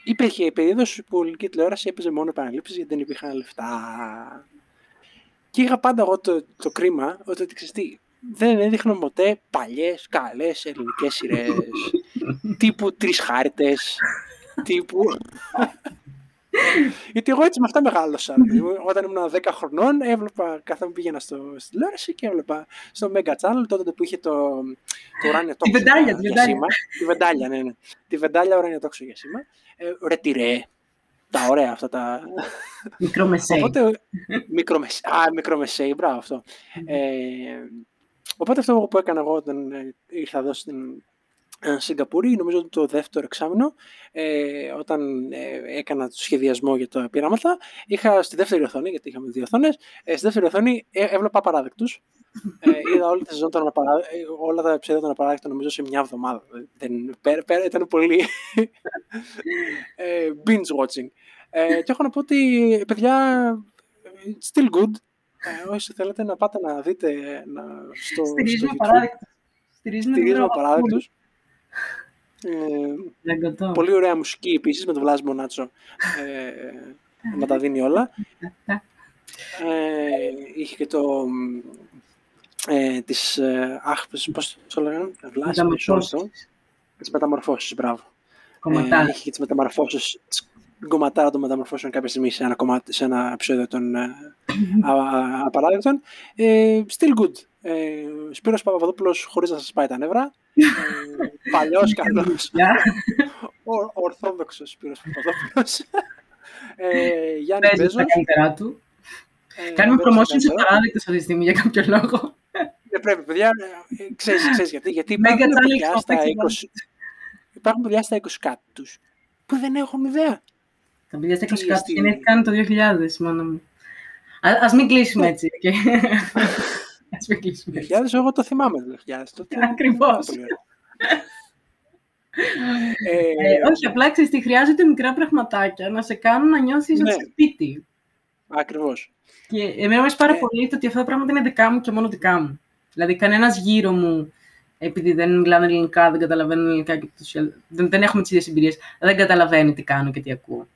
υπήρχε περίοδο που η ελληνική τηλεόραση έπαιζε μόνο επαναλήψεις γιατί δεν υπήρχαν λεφτά. Και είχα πάντα εγώ το, το κρίμα ότι ξέρεις δεν έδειχναν ποτέ παλιές, καλές ελληνικές σειρές, τύπου τρεις χάρτες, τύπου... Γιατί εγώ έτσι με αυτά μεγάλωσα. Όταν ήμουν 10 χρονών, έβλεπα, κάθε μου πήγαινα στο, στη τηλεόραση και έβλεπα στο Mega Channel τότε που είχε το, το ουράνιο τόξο. Τη βεντάλια, τη βεντάλια. Τη βεντάλια, ναι, ναι. Τη βεντάλια ουράνιο τόξο για σήμα. Ε, ρε τυρέ. Τα ωραία αυτά τα... Μικρομεσαίοι. Οπότε, μικρομεσαίοι. Α, μικρομεσαίοι, μπράβο αυτό. Ε, Οπότε αυτό που έκανα εγώ όταν ε, ήρθα εδώ στην ε, Σιγκαπούρη, νομίζω ότι το δεύτερο εξάμεινο, ε, όταν ε, έκανα το σχεδιασμό για τα πειράματα, είχα στη δεύτερη οθόνη, γιατί είχαμε δύο οθόνες, ε, στη δεύτερη οθόνη ε, έβλεπα απαράδεκτους. Ε, είδα όλη τη σεζόν των όλα τα επεισόδια των απαράδεκτων νομίζω σε μια εβδομάδα. Δεν, πέρα, πέρα, ήταν πολύ binge watching. Ε, και έχω να πω ότι, παιδιά, still good. Ε, όσοι θέλετε να πάτε να δείτε να, στο, Στηρίζουμε παράδεκτους. Στηρίζουμε παράδεκτους. Ε, πολύ ωραία μουσική επίσης με τον Βλάζ Μονάτσο ε, να τα δίνει όλα. Ε, είχε και το ε, τις ε, αχ, πώς το λέγανε, Βλάζ, τις μεταμορφώσεις, μπράβο. Ε, είχε και τις μεταμορφώσεις, την κομματάρα των μεταμορφώσεων κάποια στιγμή σε ένα, κομμάτι, σε ένα επεισόδιο των ε, απαράδεκτων. Ε, still good. Ε, Σπύρος Παπαδόπουλος χωρίς να σας πάει τα νεύρα. Ε, παλιός καλός. Ο, ορθόδοξος Σπύρος Παπαδόπουλος. Ε, Γιάννη Παίζει τα καλύτερά του. Ε, Κάνουμε promotion σε παράδεκτες αυτή τη στιγμή για κάποιο λόγο. Δεν πρέπει, παιδιά. Ε, ξέρεις, ξέρεις γιατί. Γιατί υπάρχουν παιδιά, στα 20, υπάρχουν παιδιά στα 20 κάτι τους που δεν έχουν ιδέα. Τα παιδιά στα 20 κάτι γεννήθηκαν το 2000 μόνο μου. Ας μην κλείσουμε έτσι. Ας μην κλείσουμε έτσι. 2000 εγώ το θυμάμαι το 2000. Ακριβώς. Ε, ε, όχι, απλά ξέρεις τι χρειάζεται μικρά πραγματάκια να σε κάνουν να νιώθεις ναι. σπίτι. Ακριβώς. Και εμένα μου αρέσει πάρα ε. πολύ το ότι αυτά τα πράγματα είναι δικά μου και μόνο δικά μου. Δηλαδή, κανένας γύρω μου, επειδή δεν μιλάνε ελληνικά, δεν καταλαβαίνουν ελληνικά και δεν, δεν έχουμε τις ίδιες εμπειρίες, δεν καταλαβαίνει τι κάνω και τι ακούω.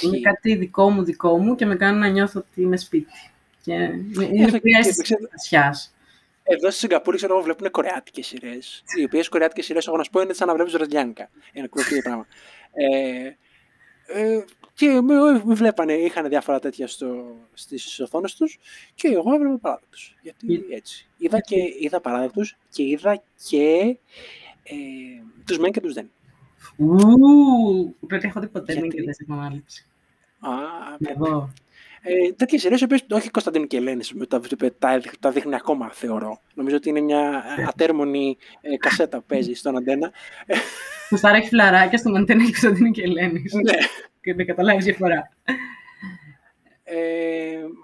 Είναι κάτι δικό μου, δικό μου και με κάνει να νιώθω ότι είμαι σπίτι. Και είναι μια αίσθηση Εδώ στη Σιγκαπούρη, ξέρω εγώ, βλέπουν κορεάτικες σειρές. Οι οποίες κορεάτικες σειρές, έχω να σου πω, είναι σαν να βλέπεις ρεζιάνικα. Ένα κουβέντα πράγμα. Ε, ε, και με, με βλέπανε, είχαν διάφορα τέτοια στο, στις οθόνες τους και εγώ έβλεπα παράδεκτους. Γιατί έτσι. Είδα, και, είδα παράδεκτους και είδα και ε, τους μεν και τους δεν. Ου, πρέπει να έχω δει ποτέ μην και δεν; Επανάληψη. Α, εγώ. Ε, Τέτοιες σειρές, όχι Κωνσταντίνου και Ελένη, τα, τα, τα δείχνει ακόμα, θεωρώ. Νομίζω ότι είναι μια ατέρμονη ε, κασέτα που παίζει στον αντένα. Που στάρα έχει φλαράκια στον αντένα και Κωνσταντίνου και Ελένη. Ναι. Και δεν καταλάβεις διαφορά. Ε,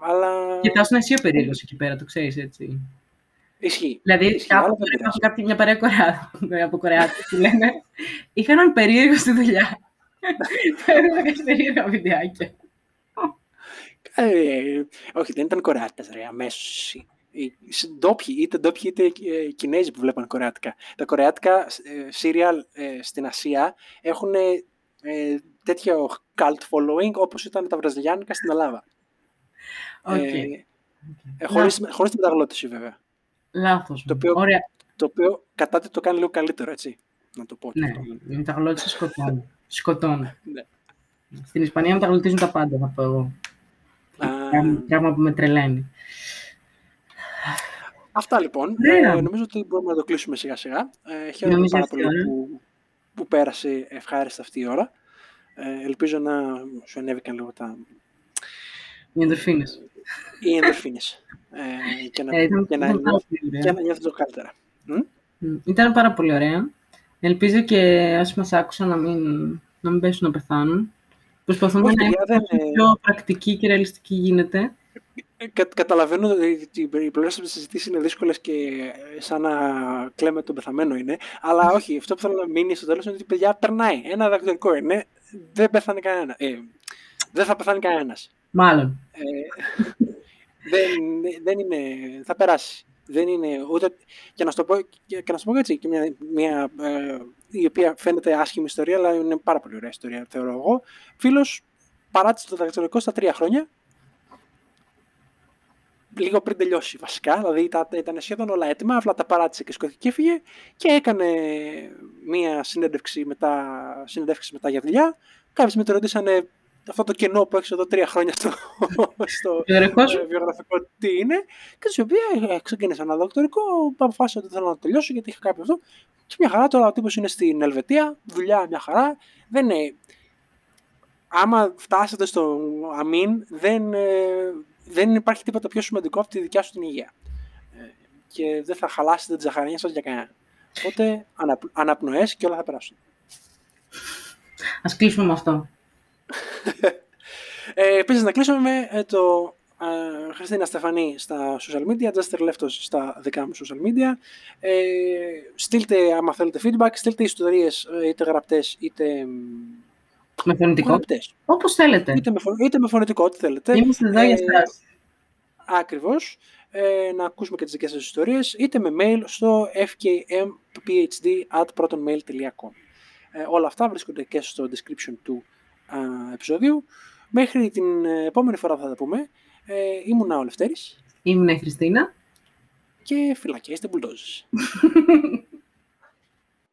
αλλά... Κοιτάξτε εσύ ο περίεργος εκεί πέρα, το ξέρεις έτσι. Ισχύει. Δηλαδή, Ισχύει, κάπου κάποια μια παρέα κορεά, από Κορεάτη που λένε, είχα έναν περίεργο στη δουλειά. Παίρνω περίεργα βιντεάκια. Ε, όχι, δεν ήταν κορεάτες, ρε, αμέσως. Οι ντόπιοι, είτε ντόπιοι είτε ε, Κινέζοι που βλέπαν κορεάτικα. Τα κορεάτικα σύριαλ ε, στην Ασία έχουν ε, τέτοιο cult following όπως ήταν τα βραζιλιάνικα στην Ελλάδα. Okay. Ε, ε, χωρίς, χωρίς την μεταγλώτηση βέβαια. Λάθος. Το οποίο, Ωραία. το οποίο κατά τη το κάνει λίγο καλύτερο, έτσι. Να το πω. και Ναι, αυτό. η μεταγλώτηση σκοτώνει. σκοτώνει. Ναι. Στην Ισπανία μεταγλωτίζουν τα πάντα, θα πω εγώ. Α, Πράγμα- Πράγμα που με τρελαίνει. Αυτά λοιπόν. Ωραία. Ε, νομίζω ότι μπορούμε να το κλείσουμε σιγά σιγά. Ε, χαίρομαι Νομίζω πάρα αυτή πολύ η ώρα. που, που πέρασε ευχάριστα αυτή η ώρα. Ε, ελπίζω να σου ανέβηκαν λίγο τα, Οι ενδορφίνες. Οι ενδορφίνες. Ε, και να, Ε, ήταν- και να, ήταν πάρα νιώθω- πολύ ωραία. και να νιώθω λίγο καλύτερα. Μμ; Μ, Ήταν πάρα πολύ ωραία. Ελπίζω και όσοι μας άκουσαν να μην, να μην πέσουν να πεθάνουν. Προσπαθούμε Όχι, να παιδιά, είμαστε δεν, όσο ε, πιο πρακτική και ρεαλιστική γίνεται. Ε, κα, καταλαβαίνω ότι οι πλευρές της συζητήσεις είναι δύσκολες και ε, σαν να κλαίμε τον πεθαμένο είναι. Αλλά όχι, αυτό που θέλω να μείνει στο τέλος είναι ότι παιδιά περνάει. Ένα δακτυλικό είναι. Δεν πεθάνει κανένα. Ε, δεν θα πεθάνει κανένας. Μάλλον. Ε, δεν, δεν είναι, θα περάσει. Δεν είναι ούτε, και να σου το πω, και, και να σου πω έτσι, και μια, μια ε, η οποία φαίνεται άσχημη ιστορία, αλλά είναι πάρα πολύ ωραία ιστορία, θεωρώ εγώ. Φίλος παράτησε το δακτυλικό στα τρία χρόνια, λίγο πριν τελειώσει βασικά, δηλαδή ήταν, ήταν σχεδόν όλα έτοιμα, απλά τα παράτησε και σκόθηκε και έφυγε και έκανε μία συνέντευξη μετά, συνέντευξη μετά για δουλειά. Κάποιοι με το ρωτήσανε αυτό το κενό που έχει εδώ τρία χρόνια στο, στο Βιογραφικός; σου. ε, βιογραφικό τι είναι. Και στην οποία ε, ξεκίνησα ένα δοκτορικό, αποφάσισα ότι θέλω να το τελειώσω γιατί είχα κάποιο αυτό. Και μια χαρά τώρα ο τύπος είναι στην Ελβετία, δουλειά μια χαρά. Δεν είναι... Άμα φτάσετε στο αμήν, δεν, ε, δεν υπάρχει τίποτα πιο σημαντικό από τη δικιά σου την υγεία. Ε, και δεν θα χαλάσετε τη ζαχαρινιά σας για κανένα. Οπότε αναπ, αναπνοές και όλα θα περάσουν. Ας κλείσουμε με αυτό. Ε, Επίσης, να κλείσουμε με ε, το ε, Χριστίνα Στεφανή στα social media, Justin Leftos στα δικά μου social media. Ε, στείλτε, άμα θέλετε feedback, στείλτε ιστορίες ε, είτε γραπτές είτε Με φωνητικό. γραπτές. Όπως θέλετε. Είτε με, φω- είτε με φωνητικό, ό,τι θέλετε. Είμαστε εδώ για Ε, εσάς. Ακριβώς. Ε, να ακούσουμε και τις δικές σας ιστορίες, είτε με mail στο fkmphd.protonmail.com ε, Όλα αυτά βρίσκονται και στο description του α, επεισοδίου. Μέχρι την ε, επόμενη φορά που θα τα πούμε, ε, ήμουνα ο Λευτέρης Ήμουν η Χριστίνα. και φυλακιά είστε μπουλντόζες.